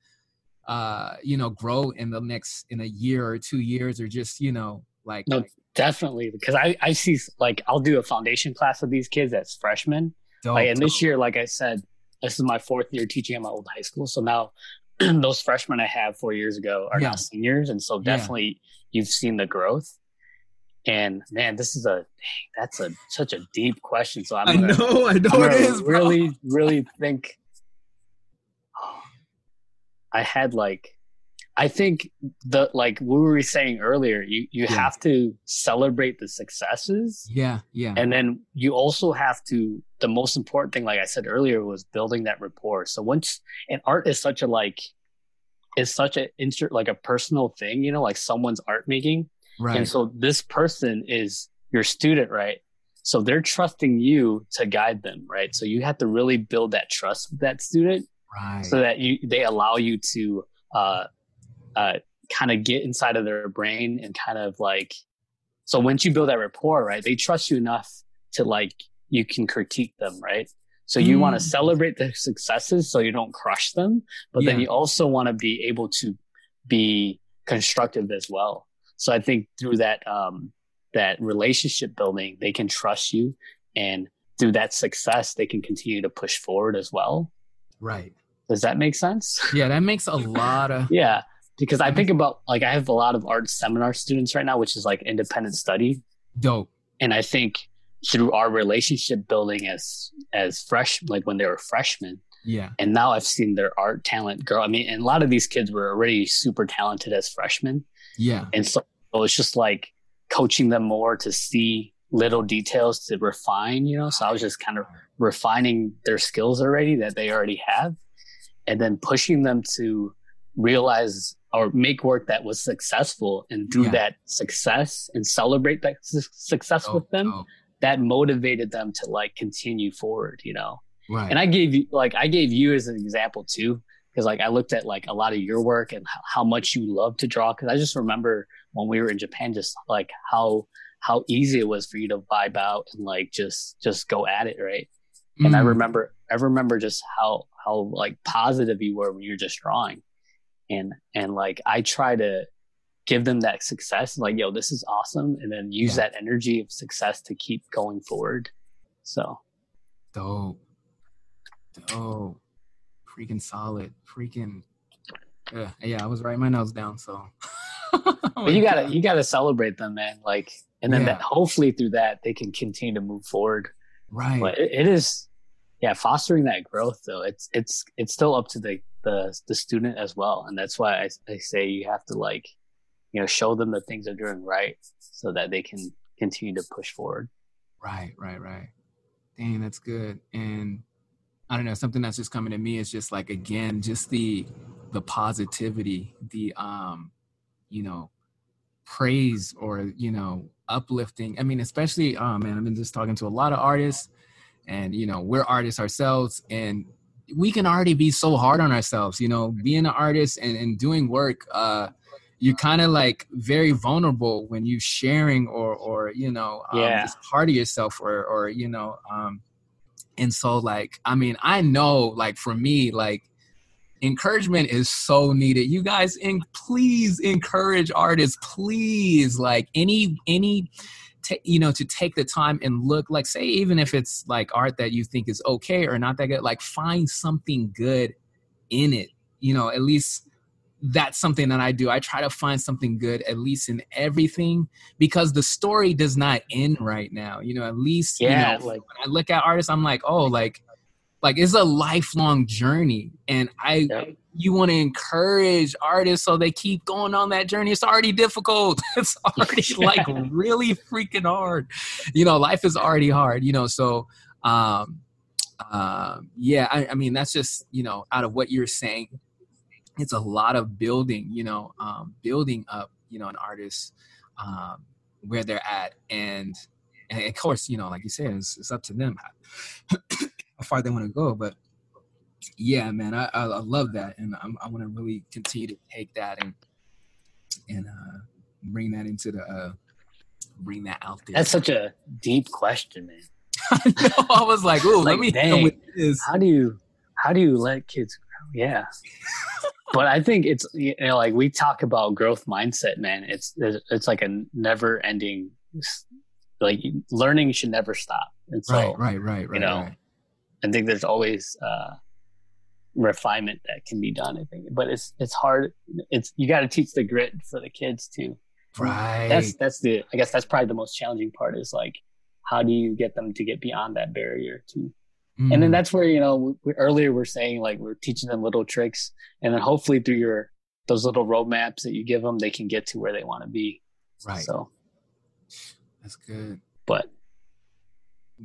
Speaker 1: uh, you know, grow in the next in a year or two years, or just, you know, like,
Speaker 2: no, definitely because I I see like I'll do a foundation class with these kids as freshmen. Like, and this year, like I said, this is my fourth year teaching at my old high school. So now those freshmen I had four years ago are yeah. now seniors, and so definitely yeah. you've seen the growth. And man, this is a that's a such a deep question. So I'm
Speaker 1: gonna, I know, I know it is.
Speaker 2: Really, bro. really think. Oh, I had like I think the like we were saying earlier, you you yeah. have to celebrate the successes.
Speaker 1: Yeah, yeah.
Speaker 2: And then you also have to the most important thing, like I said earlier, was building that rapport. So once and art is such a like is such a insert like a personal thing, you know, like someone's art making. Right. And so this person is your student, right? So they're trusting you to guide them, right? So you have to really build that trust with that student.
Speaker 1: Right.
Speaker 2: So that you they allow you to uh uh, kind of get inside of their brain and kind of like so once you build that rapport, right, they trust you enough to like you can critique them, right? So you mm. want to celebrate their successes so you don't crush them, but yeah. then you also want to be able to be constructive as well. So I think through that um that relationship building, they can trust you and through that success they can continue to push forward as well.
Speaker 1: Right.
Speaker 2: Does that make sense?
Speaker 1: Yeah, that makes a lot of
Speaker 2: Yeah because I think about like I have a lot of art seminar students right now, which is like independent study.
Speaker 1: Dope.
Speaker 2: And I think through our relationship building as as fresh like when they were freshmen.
Speaker 1: Yeah.
Speaker 2: And now I've seen their art talent grow. I mean, and a lot of these kids were already super talented as freshmen.
Speaker 1: Yeah.
Speaker 2: And so it's just like coaching them more to see little details to refine, you know. So I was just kind of refining their skills already that they already have and then pushing them to realize or make work that was successful and do yeah. that success and celebrate that su- success oh, with them oh. that motivated them to like continue forward you know right. and i gave you like i gave you as an example too because like i looked at like a lot of your work and how much you love to draw because i just remember when we were in japan just like how how easy it was for you to vibe out and like just just go at it right mm. and i mm. remember i remember just how how like positive you were when you were just drawing and and like I try to give them that success like yo this is awesome and then use yeah. that energy of success to keep going forward. So.
Speaker 1: Dope. Dope. Freaking solid. Freaking uh, yeah i was writing my notes down so.
Speaker 2: But you gotta you gotta celebrate them man like and then yeah. that hopefully through that they can continue to move forward.
Speaker 1: Right.
Speaker 2: But it, it is yeah fostering that growth though it's it's it's still up to the the the student as well. And that's why I, I say you have to like you know show them the things they're doing right so that they can continue to push forward.
Speaker 1: Right right right. Dang that's good. And i don't know something that's just coming to me is just like again just the the positivity the um you know praise or you know uplifting. I mean especially oh man i've been just talking to a lot of artists and you know we're artists ourselves and we can already be so hard on ourselves you know being an artist and, and doing work uh you're kind of like very vulnerable when you sharing or or you know um, yeah. just part of yourself or or you know um and so like i mean i know like for me like encouragement is so needed you guys in please encourage artists please like any any t- you know to take the time and look like say even if it's like art that you think is okay or not that good like find something good in it you know at least that's something that I do. I try to find something good, at least in everything, because the story does not end right now. You know, at least yeah, you know, like when I look at artists, I'm like, oh, like, like it's a lifelong journey, and I you want to encourage artists so they keep going on that journey. It's already difficult. It's already like really freaking hard. You know, life is already hard, you know, so um uh, yeah, I, I mean that's just, you know, out of what you're saying, it's a lot of building, you know, um, building up, you know, an artist um, where they're at and and of course, you know, like you said, it's, it's up to them how, how far they want to go. But yeah, man, I, I, love that, and I'm, i want to really continue to take that and and uh, bring that into the uh, bring that out there.
Speaker 2: That's such a deep question, man.
Speaker 1: I, know, I was like, "Ooh, like, let me dang, with this."
Speaker 2: How do you how do you let kids grow? Yeah, but I think it's you know like we talk about growth mindset, man. It's it's like a never ending like learning should never stop. And so,
Speaker 1: right, right, right, right.
Speaker 2: You know,
Speaker 1: right.
Speaker 2: I think there's always uh, refinement that can be done. I think, but it's it's hard. It's you got to teach the grit for the kids too.
Speaker 1: Right.
Speaker 2: That's that's the. I guess that's probably the most challenging part. Is like, how do you get them to get beyond that barrier too? Mm. And then mm. that's where you know we, earlier we're saying like we're teaching them little tricks, and then hopefully through your those little roadmaps that you give them, they can get to where they want to be.
Speaker 1: Right.
Speaker 2: So
Speaker 1: that's good.
Speaker 2: But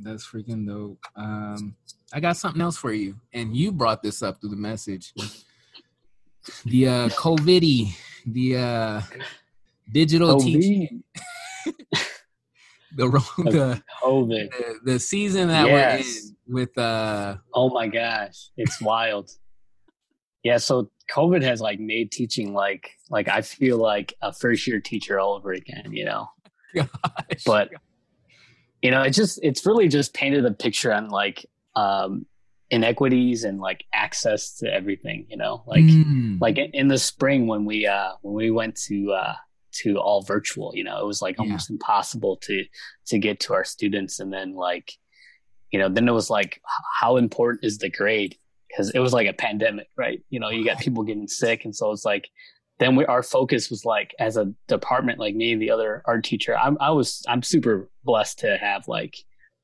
Speaker 1: that's freaking dope. Um, I got something else for you, and you brought this up through the message. The uh, COVID, the uh, digital COVID. teaching, the the,
Speaker 2: COVID,
Speaker 1: the, the season that yes. we're in with. uh
Speaker 2: Oh my gosh, it's wild. yeah, so COVID has like made teaching like like I feel like a first year teacher all over again. You know, Gosh. But you know, it just it's really just painted a picture on like um inequities and like access to everything, you know. Like mm. like in the spring when we uh when we went to uh to all virtual, you know, it was like yeah. almost impossible to to get to our students and then like you know, then it was like how important is the grade? Because it was like a pandemic, right? You know, you got people getting sick and so it's like then we, our focus was like as a department, like me the other art teacher, I'm, I was, I'm super blessed to have like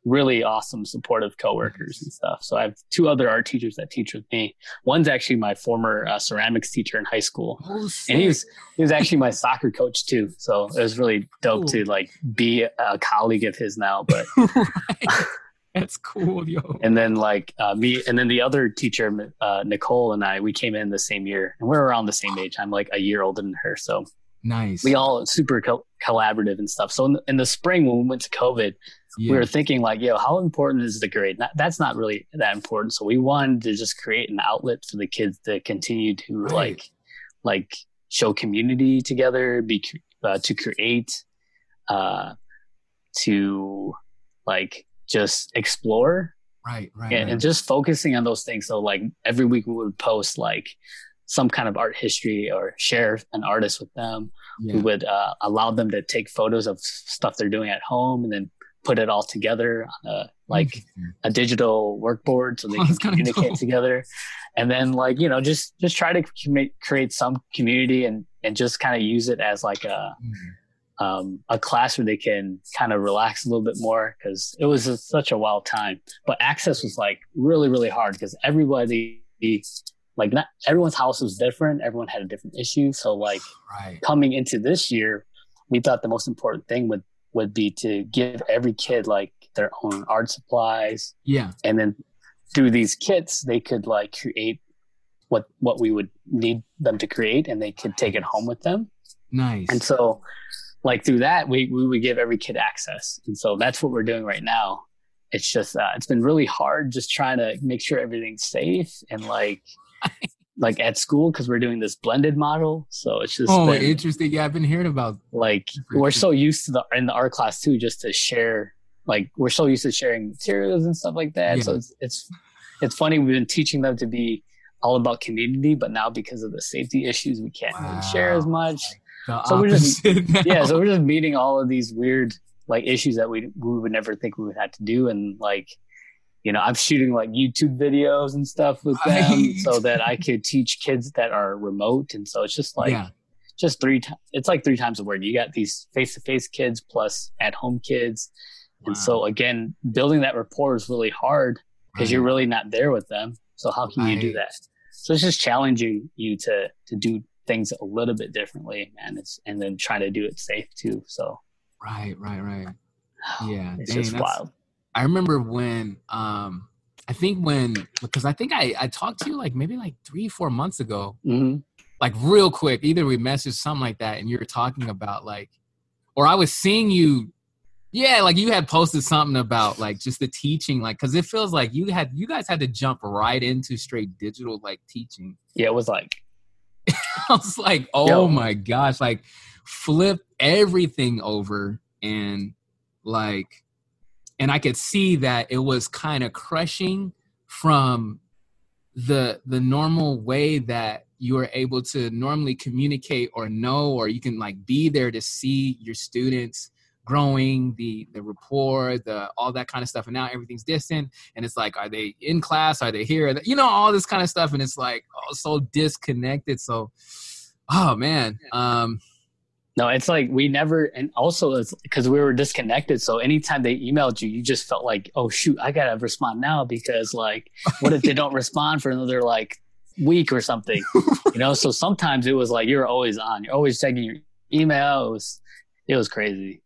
Speaker 2: really awesome supportive coworkers and stuff. So I have two other art teachers that teach with me. One's actually my former uh, ceramics teacher in high school, oh, and he was he was actually my soccer coach too. So it was really dope cool. to like be a colleague of his now. But
Speaker 1: That's cool, yo.
Speaker 2: And then like uh, me, and then the other teacher, uh, Nicole, and I, we came in the same year, and we're around the same age. I'm like a year older than her, so
Speaker 1: nice.
Speaker 2: We all super co- collaborative and stuff. So in the, in the, spring when we went to COVID, yeah. we were thinking like, yo, how important is the grade? Not, that's not really that important. So we wanted to just create an outlet for the kids to continue to right. like, like show community together, be uh, to create, uh, to like just explore
Speaker 1: right right
Speaker 2: and,
Speaker 1: right.
Speaker 2: and just focusing on those things so like every week we would post like some kind of art history or share an artist with them yeah. we would uh, allow them to take photos of stuff they're doing at home and then put it all together on a like a digital workboard so they oh, can communicate cool. together and then like you know just just try to create some community and and just kind of use it as like a mm-hmm um, a class where they can kind of relax a little bit more because it was a, such a wild time. But access was like really, really hard because everybody, like not everyone's house was different. Everyone had a different issue. So like right. coming into this year, we thought the most important thing would would be to give every kid like their own art supplies.
Speaker 1: Yeah,
Speaker 2: and then through these kits, they could like create what what we would need them to create, and they could take it home with them.
Speaker 1: Nice.
Speaker 2: And so like through that we, we would give every kid access. And so that's what we're doing right now. It's just uh, it's been really hard just trying to make sure everything's safe and like like at school because we're doing this blended model. So it's just
Speaker 1: oh been, interesting. Yeah i've been hearing about
Speaker 2: like we're so used to the in the art class too just to share like we're so used to sharing materials and stuff like that. Yeah. so it's it's it's funny we've been teaching them to be all about community but now because of the safety issues we can't wow. really share as much so we're just yeah, so we're just meeting all of these weird like issues that we we would never think we would have to do, and like you know, I'm shooting like YouTube videos and stuff with right. them so that I could teach kids that are remote, and so it's just like. Yeah. Just three times, it's like three times a word. You got these face to face kids plus at home kids. Wow. And so, again, building that rapport is really hard because right. you're really not there with them. So, how can right. you do that? So, it's just challenging you to to do things a little bit differently, man. It's and then trying to do it safe too. So
Speaker 1: right, right, right. Yeah,
Speaker 2: it's dang, just wild.
Speaker 1: I remember when um I think when because I think I I talked to you like maybe like three four months ago,
Speaker 2: mm-hmm.
Speaker 1: like real quick. Either we messaged something like that, and you were talking about like, or I was seeing you. Yeah, like you had posted something about like just the teaching, like because it feels like you had you guys had to jump right into straight digital like teaching.
Speaker 2: Yeah, it was like
Speaker 1: I was like, oh Yo. my gosh, like flip everything over and like and I could see that it was kind of crushing from the the normal way that you are able to normally communicate or know or you can like be there to see your students growing, the the rapport, the all that kind of stuff. And now everything's distant, and it's like, are they in class? Are they here? You know, all this kind of stuff, and it's like oh, so disconnected. So, oh man. Um,
Speaker 2: no, it's like we never, and also it's because we were disconnected. So anytime they emailed you, you just felt like, oh shoot, I gotta respond now because like, what if they don't respond for another like week or something? you know. So sometimes it was like you're always on, you're always checking your email. It was, it was crazy.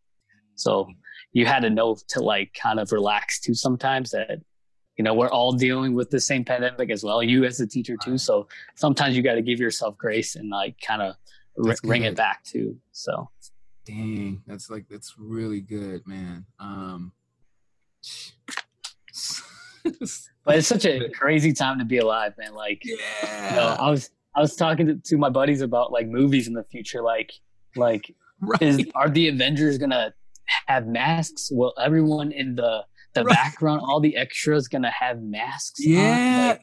Speaker 2: So you had to know to like kind of relax too sometimes that you know we're all dealing with the same pandemic as well you as a teacher too. So sometimes you got to give yourself grace and like kind of r- bring it back too so.
Speaker 1: Dang that's like that's really good man. Um
Speaker 2: but it's such a crazy time to be alive man like yeah. you know i was i was talking to, to my buddies about like movies in the future like like right. is are the avengers gonna have masks? Will everyone in the the right. background, all the extras, gonna have masks?
Speaker 1: Yeah. Like,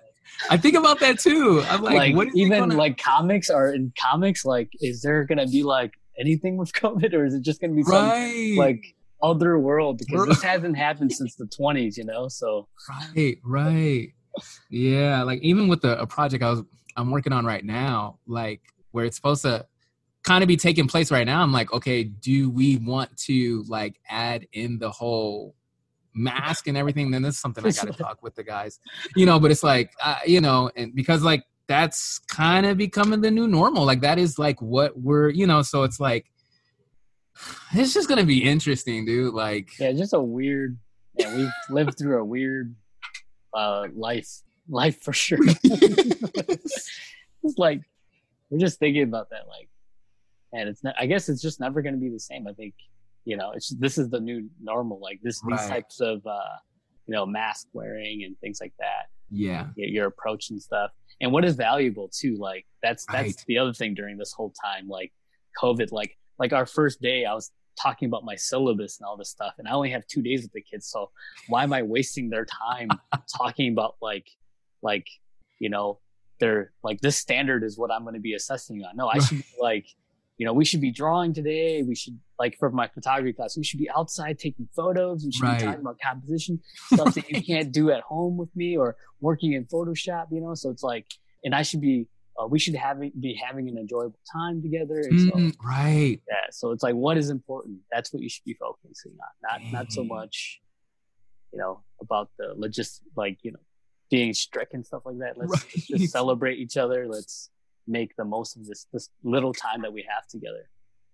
Speaker 1: I think about that too. I'm like,
Speaker 2: like even gonna... like comics are in comics. Like, is there gonna be like anything with COVID, or is it just gonna be some like other world? Because this hasn't happened since the 20s, you know. So
Speaker 1: right, right, yeah. Like even with the a project I was I'm working on right now, like where it's supposed to kind of be taking place right now. I'm like, okay, do we want to like add in the whole mask and everything? Then this is something I got to talk with the guys, you know. But it's like, uh, you know, and because like that's kind of becoming the new normal. Like that is like what we're, you know. So it's like it's just gonna be interesting, dude. Like,
Speaker 2: yeah, just a weird. Yeah, we've lived through a weird uh life, life for sure. it's like we're just thinking about that, like, and it's not. I guess it's just never gonna be the same. I think you know, it's this is the new normal. Like this, right. these types of uh, you know, mask wearing and things like that.
Speaker 1: Yeah,
Speaker 2: your approach and stuff and what is valuable too like that's that's right. the other thing during this whole time like covid like like our first day i was talking about my syllabus and all this stuff and i only have two days with the kids so why am i wasting their time talking about like like you know they're like this standard is what i'm going to be assessing on no i should be like you know we should be drawing today we should like for my photography class we should be outside taking photos we should right. be talking about composition stuff that you can't do at home with me or working in photoshop you know so it's like and i should be uh, we should have be having an enjoyable time together.
Speaker 1: Mm, so, right.
Speaker 2: Yeah. So it's like what is important. That's what you should be focusing on. Not Dang. not so much, you know, about the logist like you know being strict and stuff like that. Let's, right. let's just celebrate each other. Let's make the most of this this little time that we have together.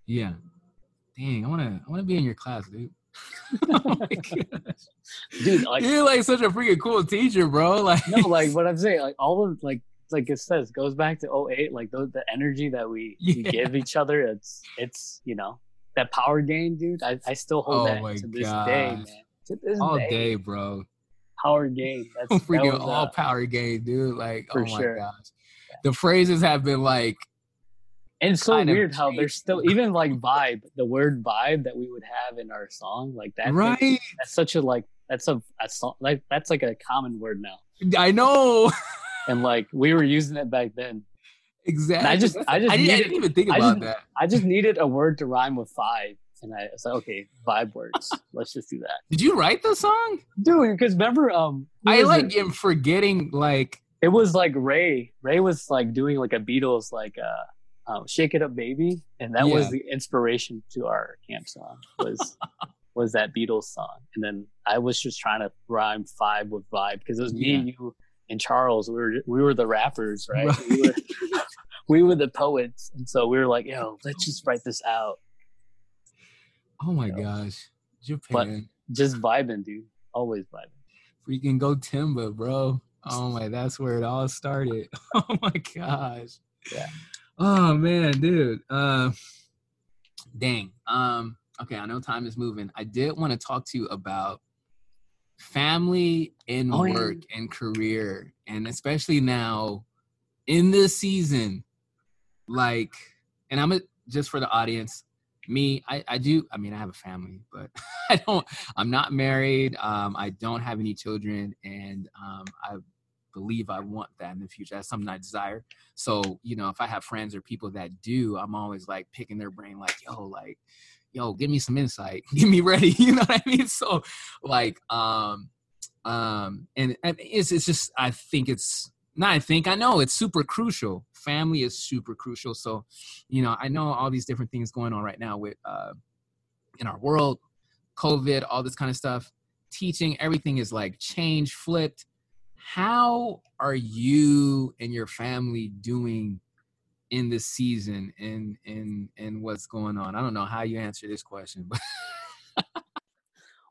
Speaker 1: Yeah. Dang, I wanna I wanna be in your class, dude. oh. Dude, like you're like such a freaking cool teacher, bro. Like
Speaker 2: no, like what I'm saying, like all of like like it says goes back to 08 like the, the energy that we, yeah. we, give each other it's it's you know that power gain dude i, I still hold oh that to this gosh. day man to this
Speaker 1: all
Speaker 2: day,
Speaker 1: day bro
Speaker 2: power gain that's
Speaker 1: freaking that all uh, power gain dude like oh my sure. gosh the phrases have been like
Speaker 2: and it's so weird how there's still even like vibe the word vibe that we would have in our song like that
Speaker 1: right
Speaker 2: thing, that's such a like that's a, a song like that's like a common word now
Speaker 1: i know
Speaker 2: and like we were using it back then.
Speaker 1: Exactly.
Speaker 2: And I just, I just,
Speaker 1: I,
Speaker 2: needed,
Speaker 1: didn't even think about
Speaker 2: I just,
Speaker 1: that.
Speaker 2: I just needed a word to rhyme with five, and I was like, okay, vibe works. Let's just do that.
Speaker 1: Did you write the song,
Speaker 2: dude? Because remember, um,
Speaker 1: I like am forgetting like
Speaker 2: it was like Ray. Ray was like doing like a Beatles like uh, um, "Shake It Up, Baby," and that yeah. was the inspiration to our camp song. Was was that Beatles song? And then I was just trying to rhyme five with vibe because it was me yeah. and you and Charles, we were we were the rappers, right? right. We, were, we were the poets, and so we were like, "Yo, let's just write this out."
Speaker 1: Oh my you know? gosh, Japan!
Speaker 2: But just vibing, dude. Always vibing.
Speaker 1: Freaking go Timba, bro. Oh my, that's where it all started. Oh my gosh.
Speaker 2: Yeah.
Speaker 1: Oh man, dude. Uh, dang. Um. Okay, I know time is moving. I did want to talk to you about family and oh, work yeah. and career and especially now in this season like and i'm a, just for the audience me I, I do i mean i have a family but i don't i'm not married um i don't have any children and um i believe i want that in the future that's something i desire so you know if i have friends or people that do i'm always like picking their brain like yo like yo, give me some insight, get me ready. You know what I mean? So, like, um, um, and, and it's it's just I think it's not I think I know it's super crucial. Family is super crucial. So, you know, I know all these different things going on right now with uh, in our world, COVID, all this kind of stuff. Teaching, everything is like change, flipped. How are you and your family doing in this season and and and what's going on? I don't know how you answer this question, but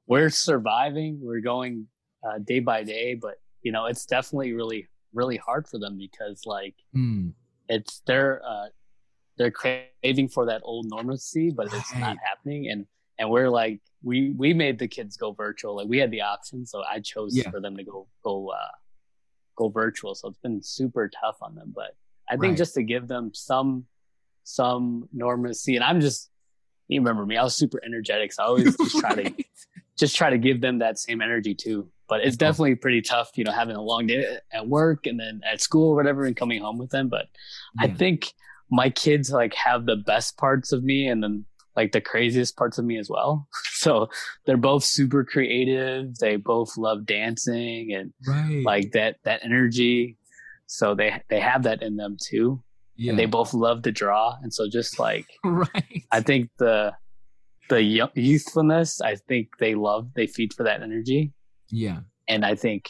Speaker 2: we're surviving. We're going uh, day by day, but you know, it's definitely really really hard for them because like
Speaker 1: mm.
Speaker 2: it's they're uh, they're craving for that old normalcy, but it's not happening. And and we're like we we made the kids go virtual. Like we had the option, so I chose yeah. for them to go go uh, go virtual. So it's been super tough on them, but I think right. just to give them some some normalcy, and I'm just you remember me. I was super energetic, so I always just try to just try to give them that same energy too. But it's definitely pretty tough, you know, having a long day at work and then at school or whatever, and coming home with them. But yeah. I think my kids like have the best parts of me, and then like the craziest parts of me as well. So they're both super creative. They both love dancing and right. like that that energy. So they they have that in them too. Yeah. And they both love to draw. And so just like right. I think the the youthfulness, I think they love they feed for that energy.
Speaker 1: Yeah.
Speaker 2: And I think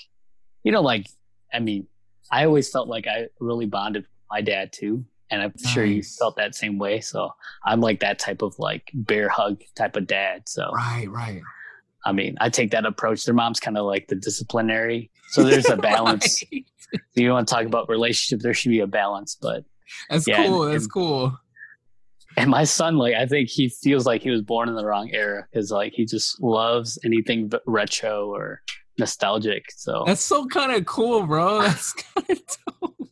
Speaker 2: you know like I mean, I always felt like I really bonded with my dad too and I'm nice. sure you felt that same way. So I'm like that type of like bear hug type of dad. So
Speaker 1: right, right.
Speaker 2: I mean, I take that approach. Their mom's kind of like the disciplinary, so there's a balance. right. You want to talk about relationship? There should be a balance, but
Speaker 1: that's yeah, cool. And, that's and, cool.
Speaker 2: And my son, like, I think he feels like he was born in the wrong era because, like, he just loves anything but retro or nostalgic. So
Speaker 1: that's so kind of cool, bro. That's kind of dope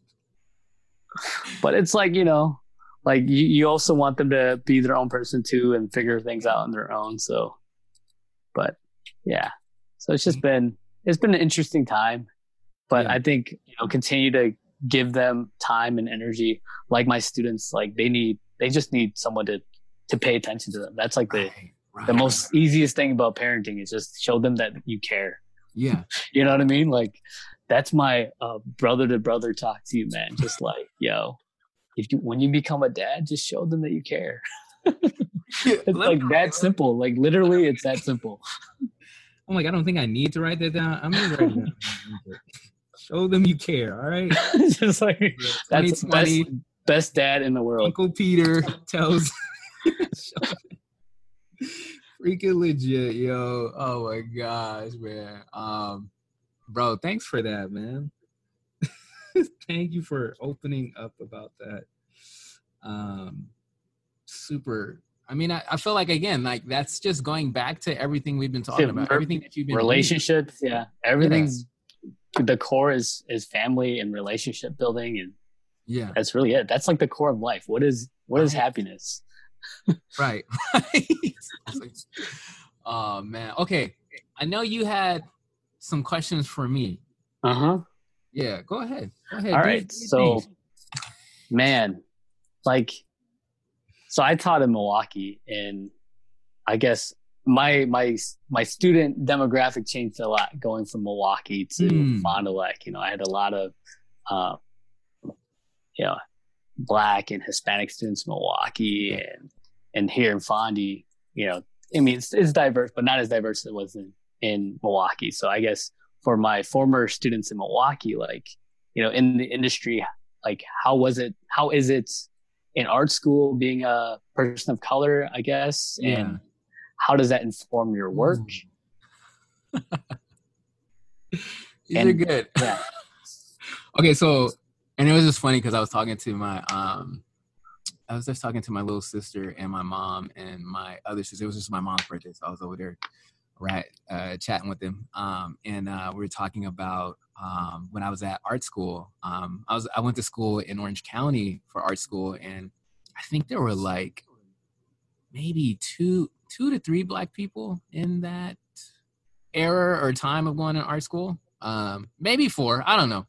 Speaker 2: but it's like you know like you, you also want them to be their own person too and figure things out on their own so. But yeah. So it's just mm-hmm. been it's been an interesting time. But yeah. i think you know continue to give them time and energy. Like my students like they need they just need someone to to pay attention to them. That's like the right, right, the most easiest thing about parenting is just show them that you care.
Speaker 1: Yeah.
Speaker 2: You know what i mean? Like that's my uh, brother to brother talk to you, man. Just like, yo, if you when you become a dad, just show them that you care. it's like that simple. Like literally, it's that simple.
Speaker 1: I'm like, I don't think I need to write that down. I'm gonna write it down. show them you care. All right.
Speaker 2: just like that's best, best dad in the world.
Speaker 1: Uncle Peter tells. Freaking legit, yo. Oh my gosh, man. Um bro thanks for that man. Thank you for opening up about that. Um super. I mean I, I, feel like again like that's just going back to everything we've been talking about. everything that you've been
Speaker 2: relationships doing. yeah everything's yeah. the core is is family and relationship building and
Speaker 1: yeah.
Speaker 2: that's really it. That's like the core of life. What is what is happiness?
Speaker 1: Right. Right oh man. Okay. I know you had some questions for me.
Speaker 2: Uh huh.
Speaker 1: Yeah, go ahead. Go ahead.
Speaker 2: All right. so, man, like, so I taught in Milwaukee, and I guess my my my student demographic changed a lot going from Milwaukee to mm. Fond du Lac. You know, I had a lot of, uh, you know, black and Hispanic students in Milwaukee, and and here in Fondy, you know, I mean, it's, it's diverse, but not as diverse as it was in in Milwaukee. So I guess for my former students in Milwaukee, like, you know, in the industry, like how was it, how is it in art school being a person of color, I guess? Yeah. And how does that inform your work?
Speaker 1: These and, are good. Yeah. okay, so and it was just funny because I was talking to my um I was just talking to my little sister and my mom and my other sister. It was just my mom's birthday, so I was over there right uh, chatting with him um, and uh, we were talking about um, when i was at art school um, i was i went to school in orange county for art school and i think there were like maybe two two to three black people in that era or time of going to art school. Um, maybe four i don't know.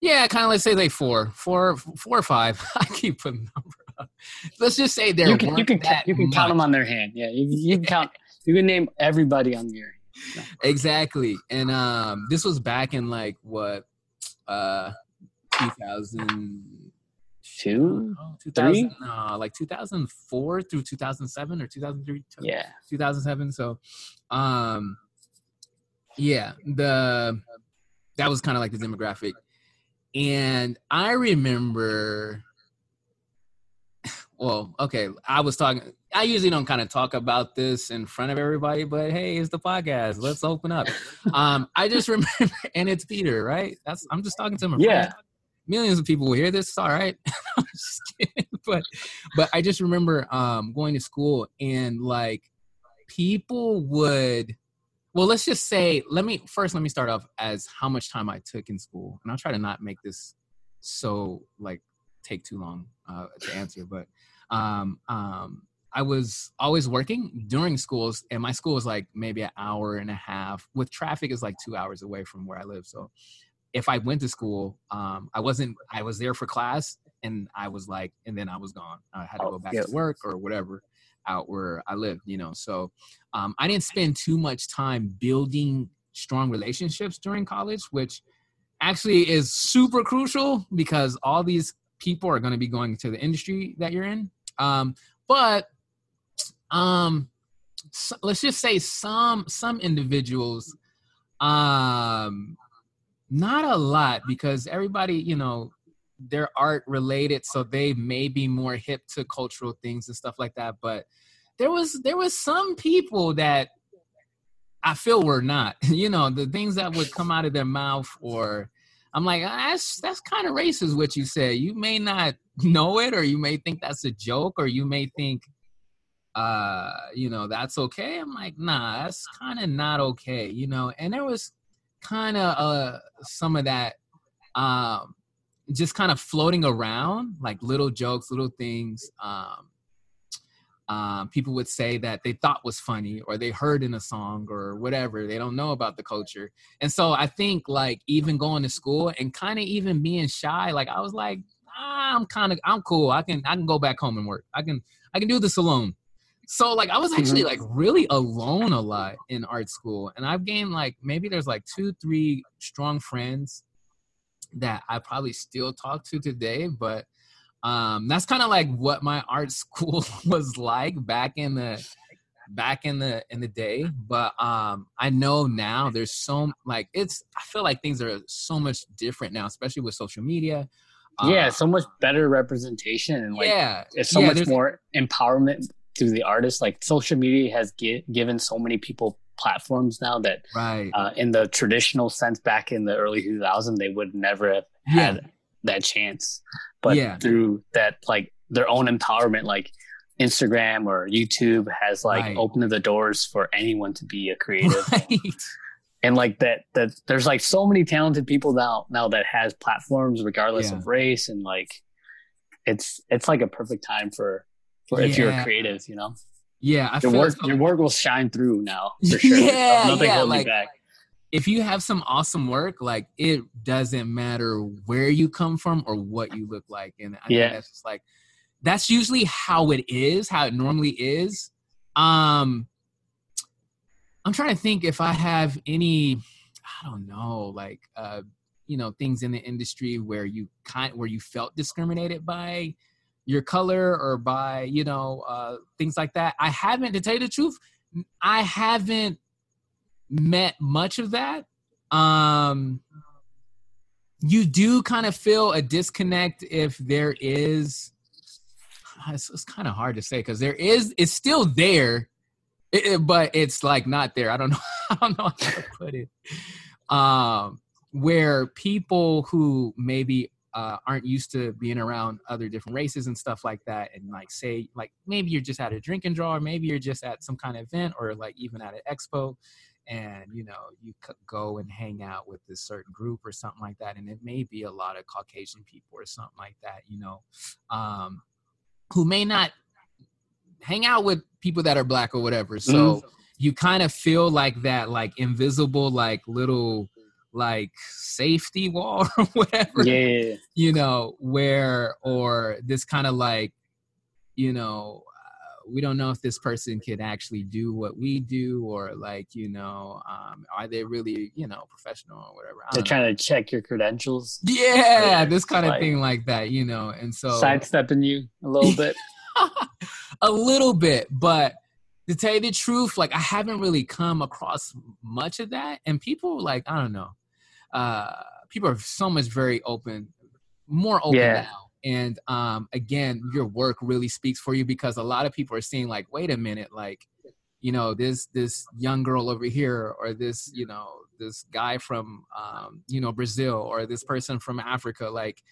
Speaker 1: Yeah kind of let's say like four four four or five. I keep putting number up. Let's just say there
Speaker 2: you can you can, you can count them on their hand. Yeah you, you can count you can name everybody on the air.
Speaker 1: Exactly. And um this was back in like what uh 2000
Speaker 2: two,
Speaker 1: three, uh, like 2004 through 2007 or 2003.
Speaker 2: Yeah,
Speaker 1: 2007. So, um, yeah, the that was kind of like the demographic, and I remember. Well, okay, I was talking. I usually don't kind of talk about this in front of everybody, but hey, it's the podcast. Let's open up. Um, I just remember, and it's Peter, right? That's I'm just talking to him.
Speaker 2: Yeah.
Speaker 1: Millions of people will hear this. All right. but but I just remember um, going to school and like people would well let's just say let me first let me start off as how much time I took in school. And I'll try to not make this so like take too long uh, to answer, but um, um, I was always working during schools, and my school was like maybe an hour and a half. With traffic, is like two hours away from where I live. So, if I went to school, um, I wasn't. I was there for class, and I was like, and then I was gone. I had to
Speaker 2: Oh,
Speaker 1: go back
Speaker 2: yep.
Speaker 1: to work or whatever out where I lived. You know, so um, I didn't spend too much time building strong relationships during college, which actually is super crucial because all these people are going to be going to the industry that you're in. Um, but um, so, let's just say some some individuals, um, not a lot because everybody, you know, they're art related, so they may be more hip to cultural things and stuff like that. But there was there was some people that I feel were not. You know, the things that would come out of their mouth or I'm like, "Ah, that's that's kind of racist what you say. You may not know it, or you may think that's a joke, or you may think, uh, you know, that's okay. I'm like, nah, that's kind of not okay, you know. And there was kind of uh some of that, um, just kind of floating around, like little jokes, little things. Um, um, people would say that they thought was funny or they heard in a song or whatever. They don't know about the culture. And so I think like even going to school and kind of even being shy, like I was like, I'm kind of I'm cool. I can I can go back home and work. I can I can do this alone. So like I was actually like really alone a lot in art school. And I've gained like maybe there's like two, three strong friends that I probably still talk to today, but um that's kind of like what my art school was like back in the back in the in the day but um i know now there's so like it's i feel like things are so much different now especially with social media
Speaker 2: yeah,
Speaker 1: Uh,
Speaker 2: so much better representation and like
Speaker 1: yeah
Speaker 2: it's so
Speaker 1: yeah,
Speaker 2: much more empowerment to the artist. Like social media has gi- given so many people platforms now that
Speaker 1: right
Speaker 2: uh, in the traditional sense back in the early 2000s they would never have
Speaker 1: yeah
Speaker 2: had that chance but
Speaker 1: Yeah.
Speaker 2: through that like their own empowerment like instagram or youtube has like
Speaker 1: Right.
Speaker 2: opened the doors for anyone to be a creative
Speaker 1: right
Speaker 2: and like that that there's like so many talented people now now that has platforms regardless
Speaker 1: Yeah.
Speaker 2: of race and like it's it's like a perfect time for for if you're a creative you know
Speaker 1: yeah i
Speaker 2: your
Speaker 1: feel
Speaker 2: work
Speaker 1: so-
Speaker 2: your work will shine through now for sure
Speaker 1: Yeah,
Speaker 2: nothing
Speaker 1: yeah,
Speaker 2: holding
Speaker 1: like-
Speaker 2: you back
Speaker 1: if you have some awesome work, like it doesn't matter where you come from or what you look like. And I
Speaker 2: Yeah.
Speaker 1: that's just like that's usually how it is, how it normally is. Um I'm trying to think if I have any I don't know, like uh you know, things in the industry where you kind where you felt discriminated by your color or by, you know, uh things like that. I haven't to tell you the truth, I haven't met much of that. Um, you do kind of feel a disconnect if there is. It's, it's kind of hard to say because there is. It's still there, it- it- but it's like not there. I don't know. I don't know how to put it. Um, where people who maybe uh, aren't used to being around other different races and stuff like that, and like say like maybe you're just at a drink and draw, or maybe you're just at some kind of event, or like even at an expo, and you know you go and hang out with this certain group or something like that and it may be a lot of caucasian people or something like that you know um who may not hang out with people that are black or whatever. So you kind of feel like that like invisible like little like safety wall or whatever
Speaker 2: yeah,
Speaker 1: you know where or this kind of like you know uh, we don't know if this person could actually do what we do or like you know um are they really you know professional or whatever
Speaker 2: they're
Speaker 1: know.
Speaker 2: trying to check your credentials?
Speaker 1: Yeah this kind of
Speaker 2: Like-
Speaker 1: thing like that you know and so
Speaker 2: sidestepping you a little bit?
Speaker 1: A little bit but to tell you the truth like i haven't really come across much of that and people like i don't know uh people are so much very open more open
Speaker 2: Yeah.
Speaker 1: now. And um again your work really speaks for you because a lot of people are seeing like wait a minute like you know this this young girl over here or this you know this guy from um you know brazil or this person from africa like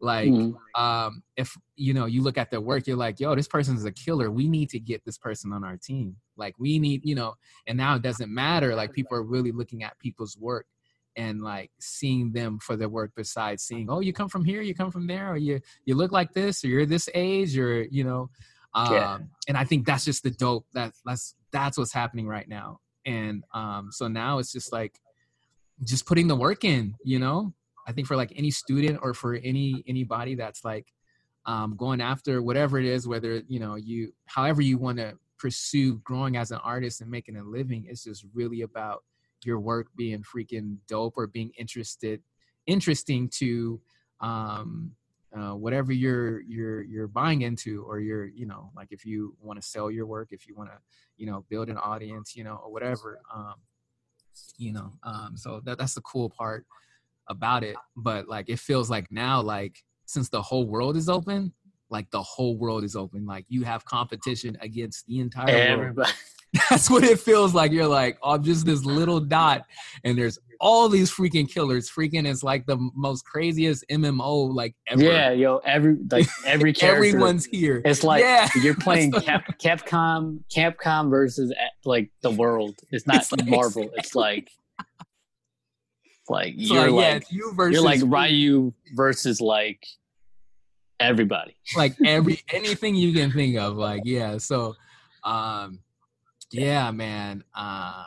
Speaker 1: like
Speaker 2: Mhm.
Speaker 1: um if you know you look at their work you're like yo this person's a killer. We need to get this person on our team. Like we need you know and now it doesn't matter. Like people are really looking at people's work and like seeing them for their work besides seeing oh you come from here you come from there or you you look like this or you're this age or you know Um, yeah. and I think that's just the dope that that's that's what's happening right now. And um, so now it's just like just putting the work in, you know. I think for like any student or for any anybody that's like um, going after whatever it is, whether you know you, however you want to pursue growing as an artist and making a living, it's just really about your work being freaking dope or being interested, interesting to um, uh, whatever you're you're you're buying into, or you're you know like if you want to sell your work, if you want to you know build an audience, you know or whatever, um, you know. Um, so that that's the cool part about it. But like it feels like now like since the whole world is open, like the whole world is open. Like you have competition against the entire Everybody. world. That's what it feels like. You're like, oh, I'm just this little dot, and there's all these freaking killers. Freaking is like the most craziest MMO like ever.
Speaker 2: Yeah, yo, every like every character.
Speaker 1: Everyone's here.
Speaker 2: It's like yeah. you're playing Cap, Capcom, Capcom versus like the world. It's not it's like, Marvel. It's like like you're like, yeah, you versus you're like Ryu versus like everybody.
Speaker 1: Like every anything you can think of. Like yeah. So um yeah, man. Uh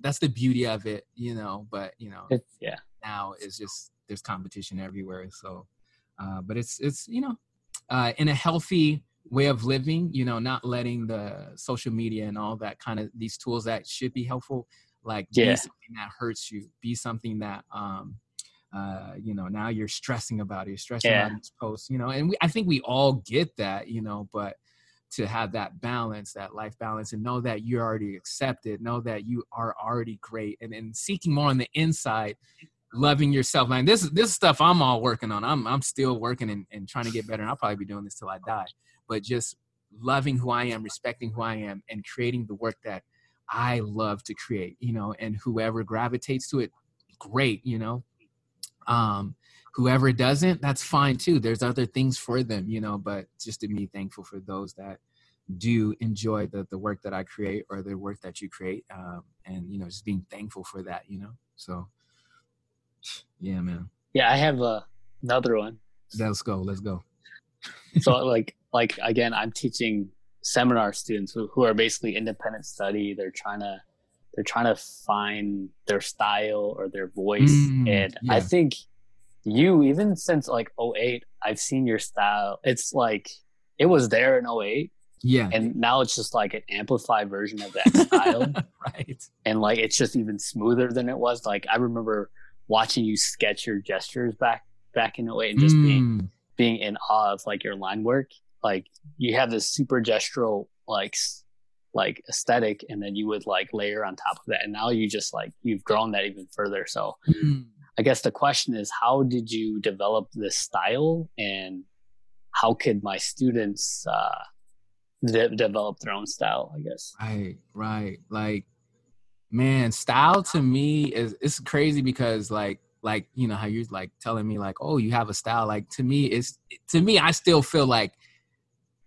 Speaker 1: that's the beauty of it, you know. But you know,
Speaker 2: it's, yeah.
Speaker 1: Now it's just there's competition everywhere. So, uh, but it's it's you know, uh, in a healthy way of living, you know, not letting the social media and all that kind of these tools that should be helpful like yeah. be something that hurts you be something that um uh you know now you're stressing about it you're stressing yeah. about these posts, you know and we, i think we all get that you know but to have that balance that life balance and know that you're already accepted know that you are already great and then seeking more on the inside loving yourself. Man this this stuff i'm all working on. I'm i'm still working and, and trying to get better and i'll probably be doing this till i die. But just loving who i am respecting who i am and creating the work that I love to create, you know, and whoever gravitates to it, great, you know. Um, whoever doesn't, that's fine too. There's other things for them, you know, but just to be thankful for those that do enjoy the the work that I create or the work that you create. Um, and you know, just being thankful for that, you know. So yeah, man.
Speaker 2: Yeah, I have uh, another one.
Speaker 1: Let's go. Let's go.
Speaker 2: so like like again, I'm teaching seminar students who, who are basically independent study. They're trying to they're trying to find their style or their voice. Mm, and yeah. I think you, even since like 08, I've seen your style. It's like it was there in 08.
Speaker 1: Yeah.
Speaker 2: And now it's just like an amplified version of that style.
Speaker 1: right.
Speaker 2: And like it's just even smoother than it was. Like I remember watching you sketch your gestures back back in 08 and just mm. being being in awe of like your line work like you have this super gestural like like aesthetic and then you would like layer on top of that and now you just like you've grown that even further so mm. I guess the question is how did you develop this style? And how could my students uh de- develop their own style i guess?
Speaker 1: Right right. Like man style to me is it's crazy because like like you know how you're like telling me like oh you have a style. Like to me it's to me i still feel like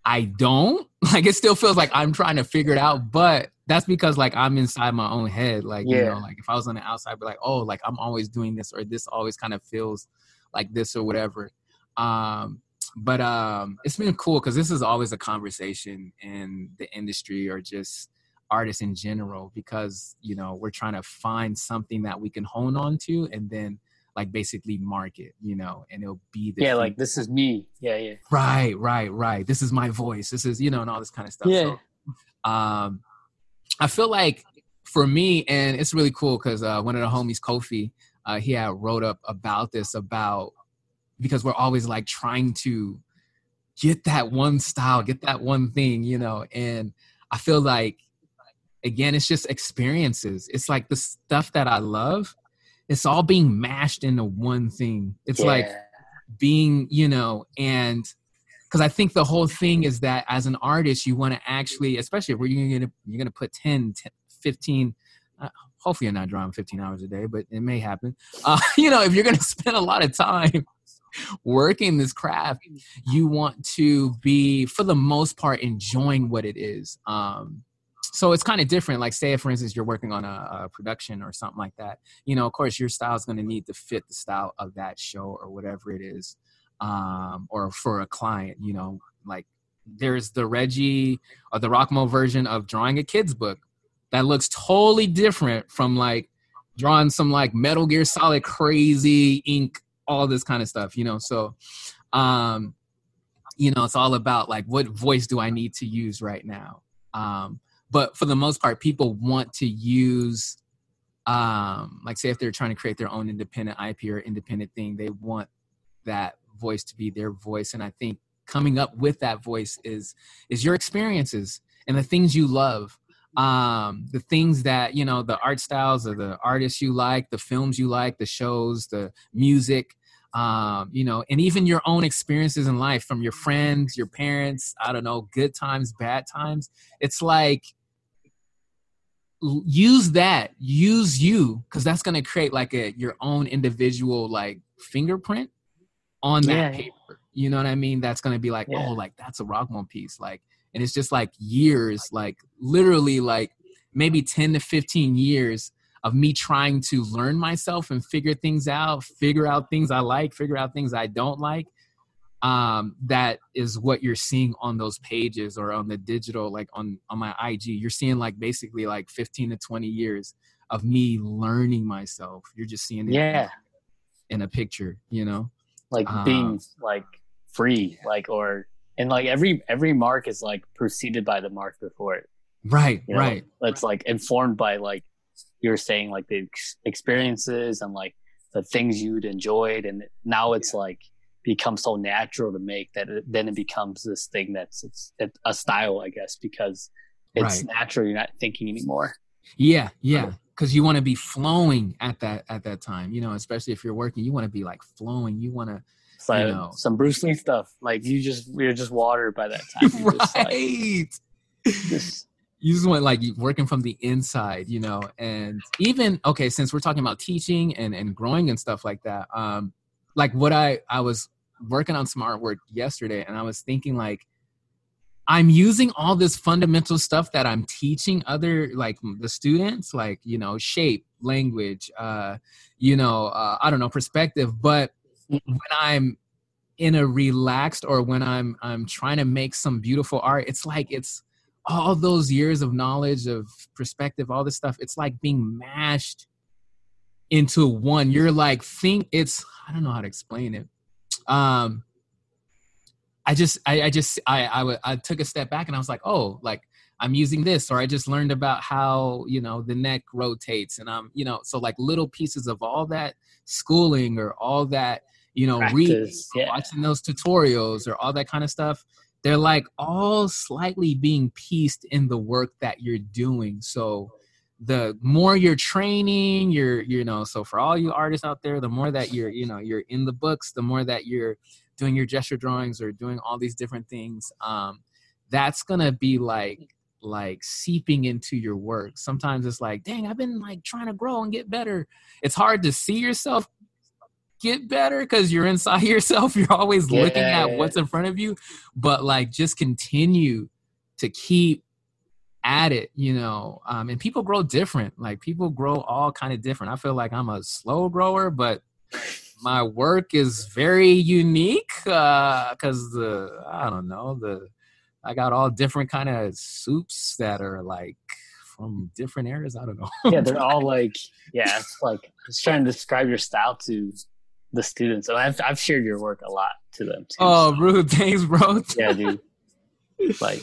Speaker 1: I don't. Like it still feels like I'm trying to figure it out, but that's because like I'm inside my own head. Like, yeah. you know, like if I was on the outside, be like, oh, like I'm always doing this or this always kind of feels like this or whatever. Um, but um it's been cool because this is always a conversation in the industry or just artists in general because you know we're trying to find something that we can hone on to and then like basically market, you know, and it'll be
Speaker 2: yeah, like this is me, yeah, yeah,
Speaker 1: right, right, right. This is my voice. This is you know, and all this kind of stuff.
Speaker 2: Yeah.
Speaker 1: So, um, I feel like for me, and it's really cool because uh, one of the homies, Kofi, uh, he had wrote up about this about because we're always like trying to get that one style, get that one thing, you know, and I feel like again, it's just experiences. It's like the stuff that I love it's all being mashed into one thing. It's yeah. like being, you know, and because I think the whole thing is that as an artist, you want to actually, especially if you're gonna you're gonna put 10, 10 15. Uh, hopefully, you're not drawing 15 hours a day, but it may happen. Uh, you know, if you're gonna spend a lot of time working this craft, you want to be, for the most part, enjoying what it is. Um, so it's kind of different like say for instance you're working on a, a, production or something like that you know of course your style is going to need to fit the style of that show or whatever it is um, or for a client you know like there's the Reggie or the Rockmo version of drawing a kid's book that looks totally different from like drawing some like Metal Gear Solid crazy ink, all this kind of stuff, you know. So, um, you know, it's all about like what voice do I need to use right now. Um, but for the most part, people want to use, um, like say if they're trying to create their own independent IP or independent thing, they want that voice to be their voice. And I think coming up with that voice is is your experiences and the things you love. Um the things that you know the art styles or the artists you like the films you like the shows the music um you know and even your own experiences in life from your friends your parents i don't know good times bad times. It's like use that use you because that's going to create like a your own individual like fingerprint on that yeah. paper you know what i mean? That's going to be like yeah. oh like that's a rockmo piece like and it's just like years like literally like maybe 10 to 15 years of me trying to learn myself and figure things out figure out things i like figure out things i don't like um, that is what you're seeing on those pages or on the digital like on on my ig you're seeing like basically like 15 to 20 years of me learning myself. You're just seeing it
Speaker 2: yeah.
Speaker 1: in a picture you know
Speaker 2: like um, being like free like or and like every every mark is like preceded by the mark before it
Speaker 1: right you know? right
Speaker 2: it's like informed by like you're saying like the ex- experiences and like the things you'd enjoyed and now it's yeah. like become so natural to make that it, then it becomes this thing that's it's, it's a style i guess because it's right. natural you're not thinking anymore
Speaker 1: yeah yeah because you want to be flowing at that at that time you know especially if you're working you want to be like flowing you want to
Speaker 2: you know. some Bruce Lee stuff. Like you just you're just water by that time.
Speaker 1: You right. Just, like, just, you just want like working from the inside, you know. And even okay, since we're talking about teaching and and growing and stuff like that, um, like what I I was working on some artwork yesterday, and I was thinking like. I'm using all this fundamental stuff that I'm teaching other like the students, like you know, shape, language, uh, you know, uh, I don't know, perspective. But when I'm in a relaxed or when I'm I'm trying to make some beautiful art, it's like it's all those years of knowledge of perspective, all this stuff. It's like being mashed into one. You're like think it's I don't know how to explain it. Um, I just I, I just I, I I took a step back and I was like, oh, like I'm using this, or I just learned about how you know the neck rotates, and I'm you know so like little pieces of all that schooling or all that you know, reading, yeah. watching those tutorials or all that kind of stuff. They're like all slightly being pieced in the work that you're doing. So the more you're training, you're, you know, so for all you artists out there, the more that you're, you know, you're in the books, the more that you're doing your gesture drawings or doing all these different things, um, that's gonna be like like seeping into your work. Sometimes it's like, dang, I've been like trying to grow and get better. It's hard to see yourself get better because you're inside yourself. You're always yeah. looking at what's in front of you, but like just continue to keep at it, you know. Um, and people grow different. Like people grow all kind of different. I feel like I'm a slow grower, but my work is very unique because uh, the I don't know the I got all different kind of soups that are like from different areas. I don't know.
Speaker 2: yeah, they're all like yeah. It's like I was trying to describe your style to the students. So I've I've shared your work a lot to them. Too,
Speaker 1: oh, so. rude. Thanks, bro.
Speaker 2: yeah, dude. like,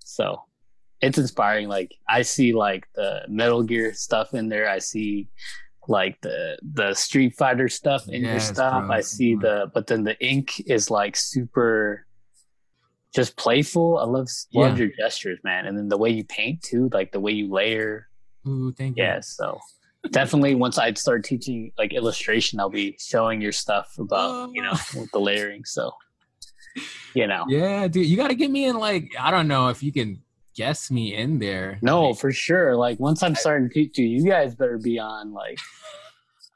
Speaker 2: so it's inspiring. Like I see like the Metal Gear stuff in there. I see like the the Street Fighter stuff in yes, your stuff. Bro. I see mm-hmm. the but then the ink is like super just playful. I love love your gestures, man. And then the way you paint too, like the way you layer.
Speaker 1: Ooh, thank you.
Speaker 2: Yeah, so definitely once I start teaching like illustration, I'll be showing your stuff about you know oh. with the layering. So you know,
Speaker 1: yeah, dude, you got to get me in. Like, I don't know if you can guess me in there.
Speaker 2: No,
Speaker 1: like,
Speaker 2: for sure. Like once I'm starting to teach you, you guys better be on. Like,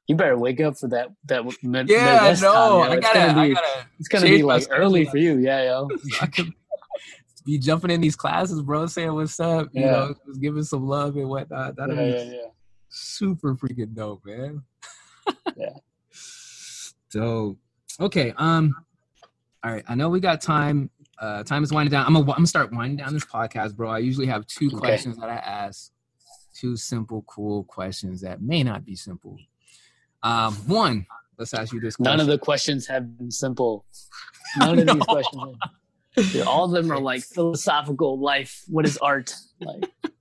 Speaker 2: you better wake up for that. That
Speaker 1: mid- yeah, no, I gotta,
Speaker 2: gonna
Speaker 1: be, gotta.
Speaker 2: It's gonna be like early for you. Yeah, yo.
Speaker 1: be jumping in these classes, bro, saying what's up, you yeah. know, just giving some love and whatnot. That'll yeah, be yeah, super freaking dope, man.
Speaker 2: yeah.
Speaker 1: So, okay. Um. All right. I know we got time. Uh, time is winding down. I'm gonna, I'm gonna start winding down this podcast, bro. I usually have two
Speaker 2: Okay.
Speaker 1: questions that I ask, two simple, cool questions that may not be simple. Um, one, let's ask you this. Question.
Speaker 2: None of the questions have been simple. None of
Speaker 1: No.
Speaker 2: these questions. Have, Dude, all of them are like philosophical life. What is art? Like,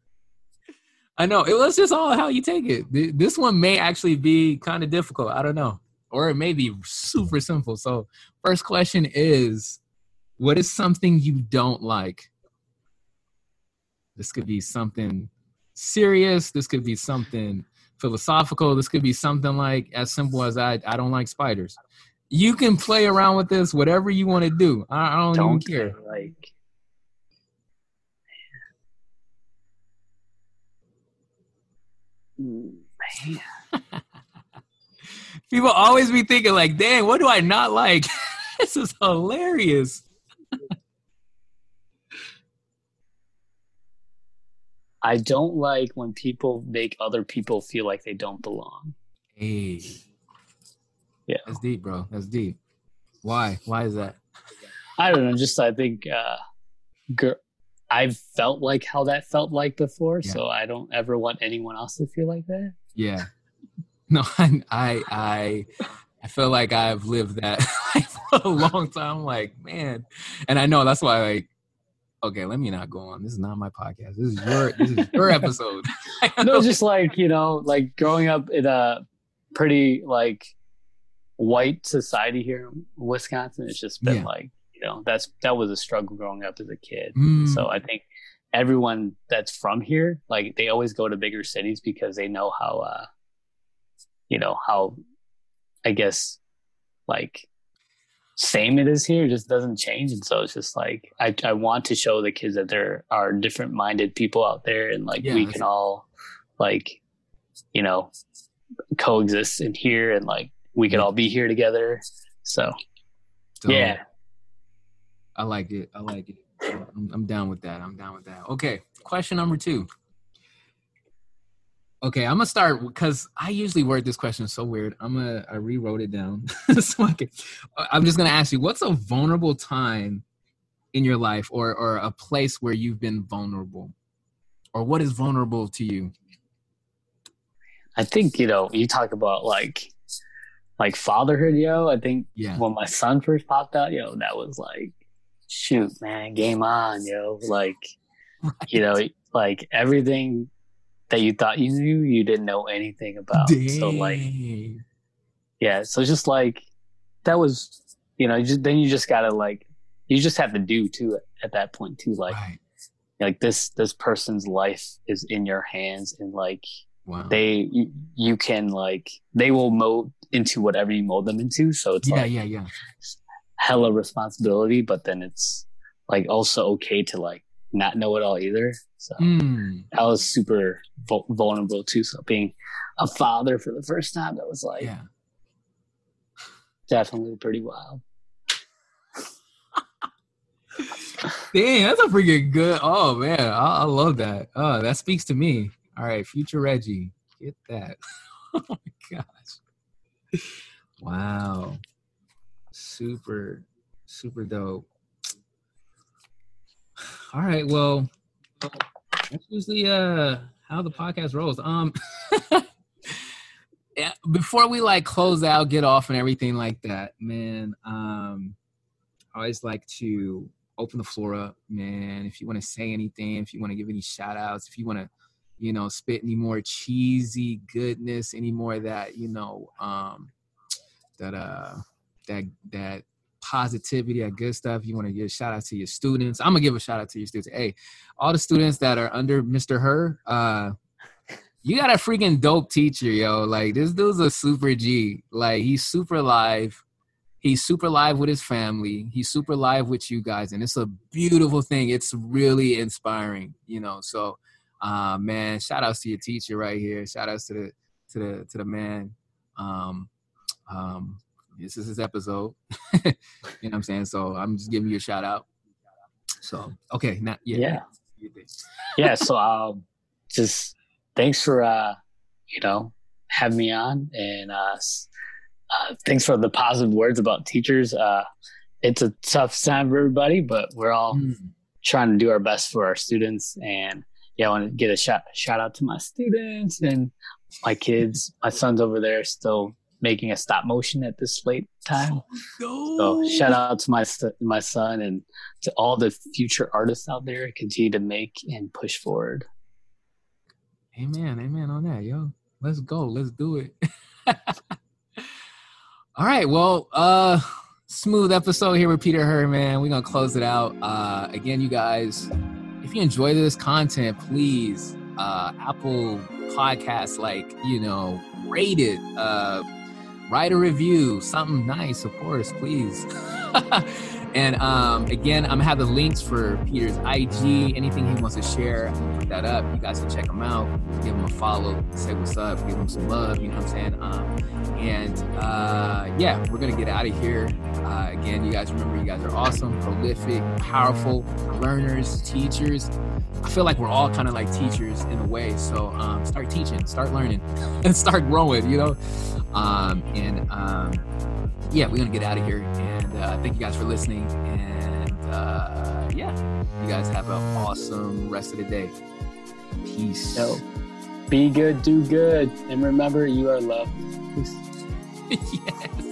Speaker 1: I know it was just all how you take it. This one may actually be kind of difficult. I don't know, or it may be super simple. So, first question is, what is something you don't like? This could be something serious. This could be something philosophical. This could be something like as simple as I I don't like spiders. You can play around with this, whatever you want to do. I, I don't,
Speaker 2: don't
Speaker 1: even care.
Speaker 2: Like, man.
Speaker 1: People always be thinking like, "Dang, what do I not like?" this is hilarious.
Speaker 2: I don't like when people make other people feel like they don't belong.
Speaker 1: Hey,
Speaker 2: Yeah.
Speaker 1: that's deep, bro. That's deep. Why? Why is that?
Speaker 2: I don't know. Just I think uh, gir- I've felt like how that felt like before,
Speaker 1: Yeah.
Speaker 2: so I don't ever want anyone else to feel like that.
Speaker 1: Yeah. No, I, I, I, I feel like I've lived that for a long time. I'm like, man, and I know that's why. Like, okay, let me not go on. This is not my podcast. This is your, this is your episode.
Speaker 2: no, just like you know, like growing up in a pretty like white society here in Wisconsin, it's just been
Speaker 1: Yeah.
Speaker 2: like you know that's that was a struggle growing up as a kid.
Speaker 1: Mm,
Speaker 2: So I think everyone that's from here, like they always go to bigger cities because they know how, uh, you know, how, I guess, like same it is here, it just doesn't change. And so it's just like, I, I want to show the kids that there are different minded people out there and like
Speaker 1: Yeah,
Speaker 2: we can all like, you know, coexist in here and like we can all be here together. So
Speaker 1: so
Speaker 2: yeah,
Speaker 1: I like it. I like it. I'm, I'm down with that. I'm down with that. Okay, question number two. Okay, I'm gonna start because I usually word this question so weird. I'm gonna I rewrote it down. so I can, I'm just gonna ask you, what's a vulnerable time in your life, or or a place where you've been vulnerable, or what is vulnerable to you?
Speaker 2: I think, you know, you talk about like, like fatherhood, yo. I think
Speaker 1: Yeah,
Speaker 2: when my son first popped out, yo, that was like, shoot, man, game on, yo. Like, you know, like everything that you thought you knew, you didn't know anything about. So like, yeah, so just like that was, you know, just then you just gotta like, you just have to do too at that point too. Like,
Speaker 1: right.
Speaker 2: like this this person's life is in your hands, and like
Speaker 1: Wow.
Speaker 2: they you, you can like they will mold into whatever you mold them into. So it's
Speaker 1: yeah,
Speaker 2: like
Speaker 1: yeah, yeah.
Speaker 2: hella responsibility, but then it's like also okay to like not know it all either. So
Speaker 1: Mm.
Speaker 2: I was super vulnerable too. So being a father for the first time, that was like
Speaker 1: Yeah.
Speaker 2: definitely pretty wild.
Speaker 1: Dang, that's a freaking good. Oh man, I, I love that. Oh, that speaks to me. All right, future Reggie, get that. oh my gosh! Wow, super, super dope. All right, well, that's usually uh how the podcast rolls. Um, yeah, before we like close out, get off, and everything like that, man. Um, I always like to open the floor up, man. If you want to say anything, if you want to give any shout outs, if you want to, you know, spit any more cheesy goodness, any more that, you know, um, that, uh, that, that positivity, that good stuff. You want to give a shout out to your students. I'm gonna give a shout out to your students. Hey, all the students that are under Mr. Her, uh, you got a freaking dope teacher, yo. Like this dude's a super G. Like he's super live he's super live with his family he's super live with you guys and it's a beautiful thing it's really inspiring you know so uh man shout outs to your teacher right here shout outs to the to the to the man um um this is his episode you know what i'm saying so i'm just giving you a shout out so okay now yeah
Speaker 2: Yeah. yeah so um just thanks for uh you know having me on and uh, uh thanks for the positive words about teachers uh it's a tough time for everybody, but we're all mm. trying to do our best for our students. And yeah, I want to get a shout shout out to my students and my kids. My son's over there still making a stop motion at this late time. Oh, so shout out to my my son and to all the future artists out there. Continue to make and push forward.
Speaker 1: Amen. Amen on that, yo. Let's go. Let's do it. all right. Well, uh smooth episode here with Peter Herman. We're gonna close it out. Uh again, you guys, if you enjoy this content, please uh Apple Podcasts, like, you know, rate it, uh write a review, something nice, of course, please. and um, again, I'm gonna have the links for Peter's IG, anything he wants to share, put that up. You guys can check him out, give him a follow, say what's up, give him some love. You know what I'm saying? Um, and uh, yeah, we're gonna get out of here. Uh, again, you guys remember, you guys are awesome, prolific, powerful learners, teachers. I feel like we're all kind of like teachers in a way. So um, start teaching, start learning, and start growing. You know. Um, and um, yeah, we're gonna get out of here. And uh, thank you guys for listening. And uh, yeah, you guys have an awesome rest of the day. Peace.
Speaker 2: Yo, be good, do good, and remember you are loved.
Speaker 1: yes.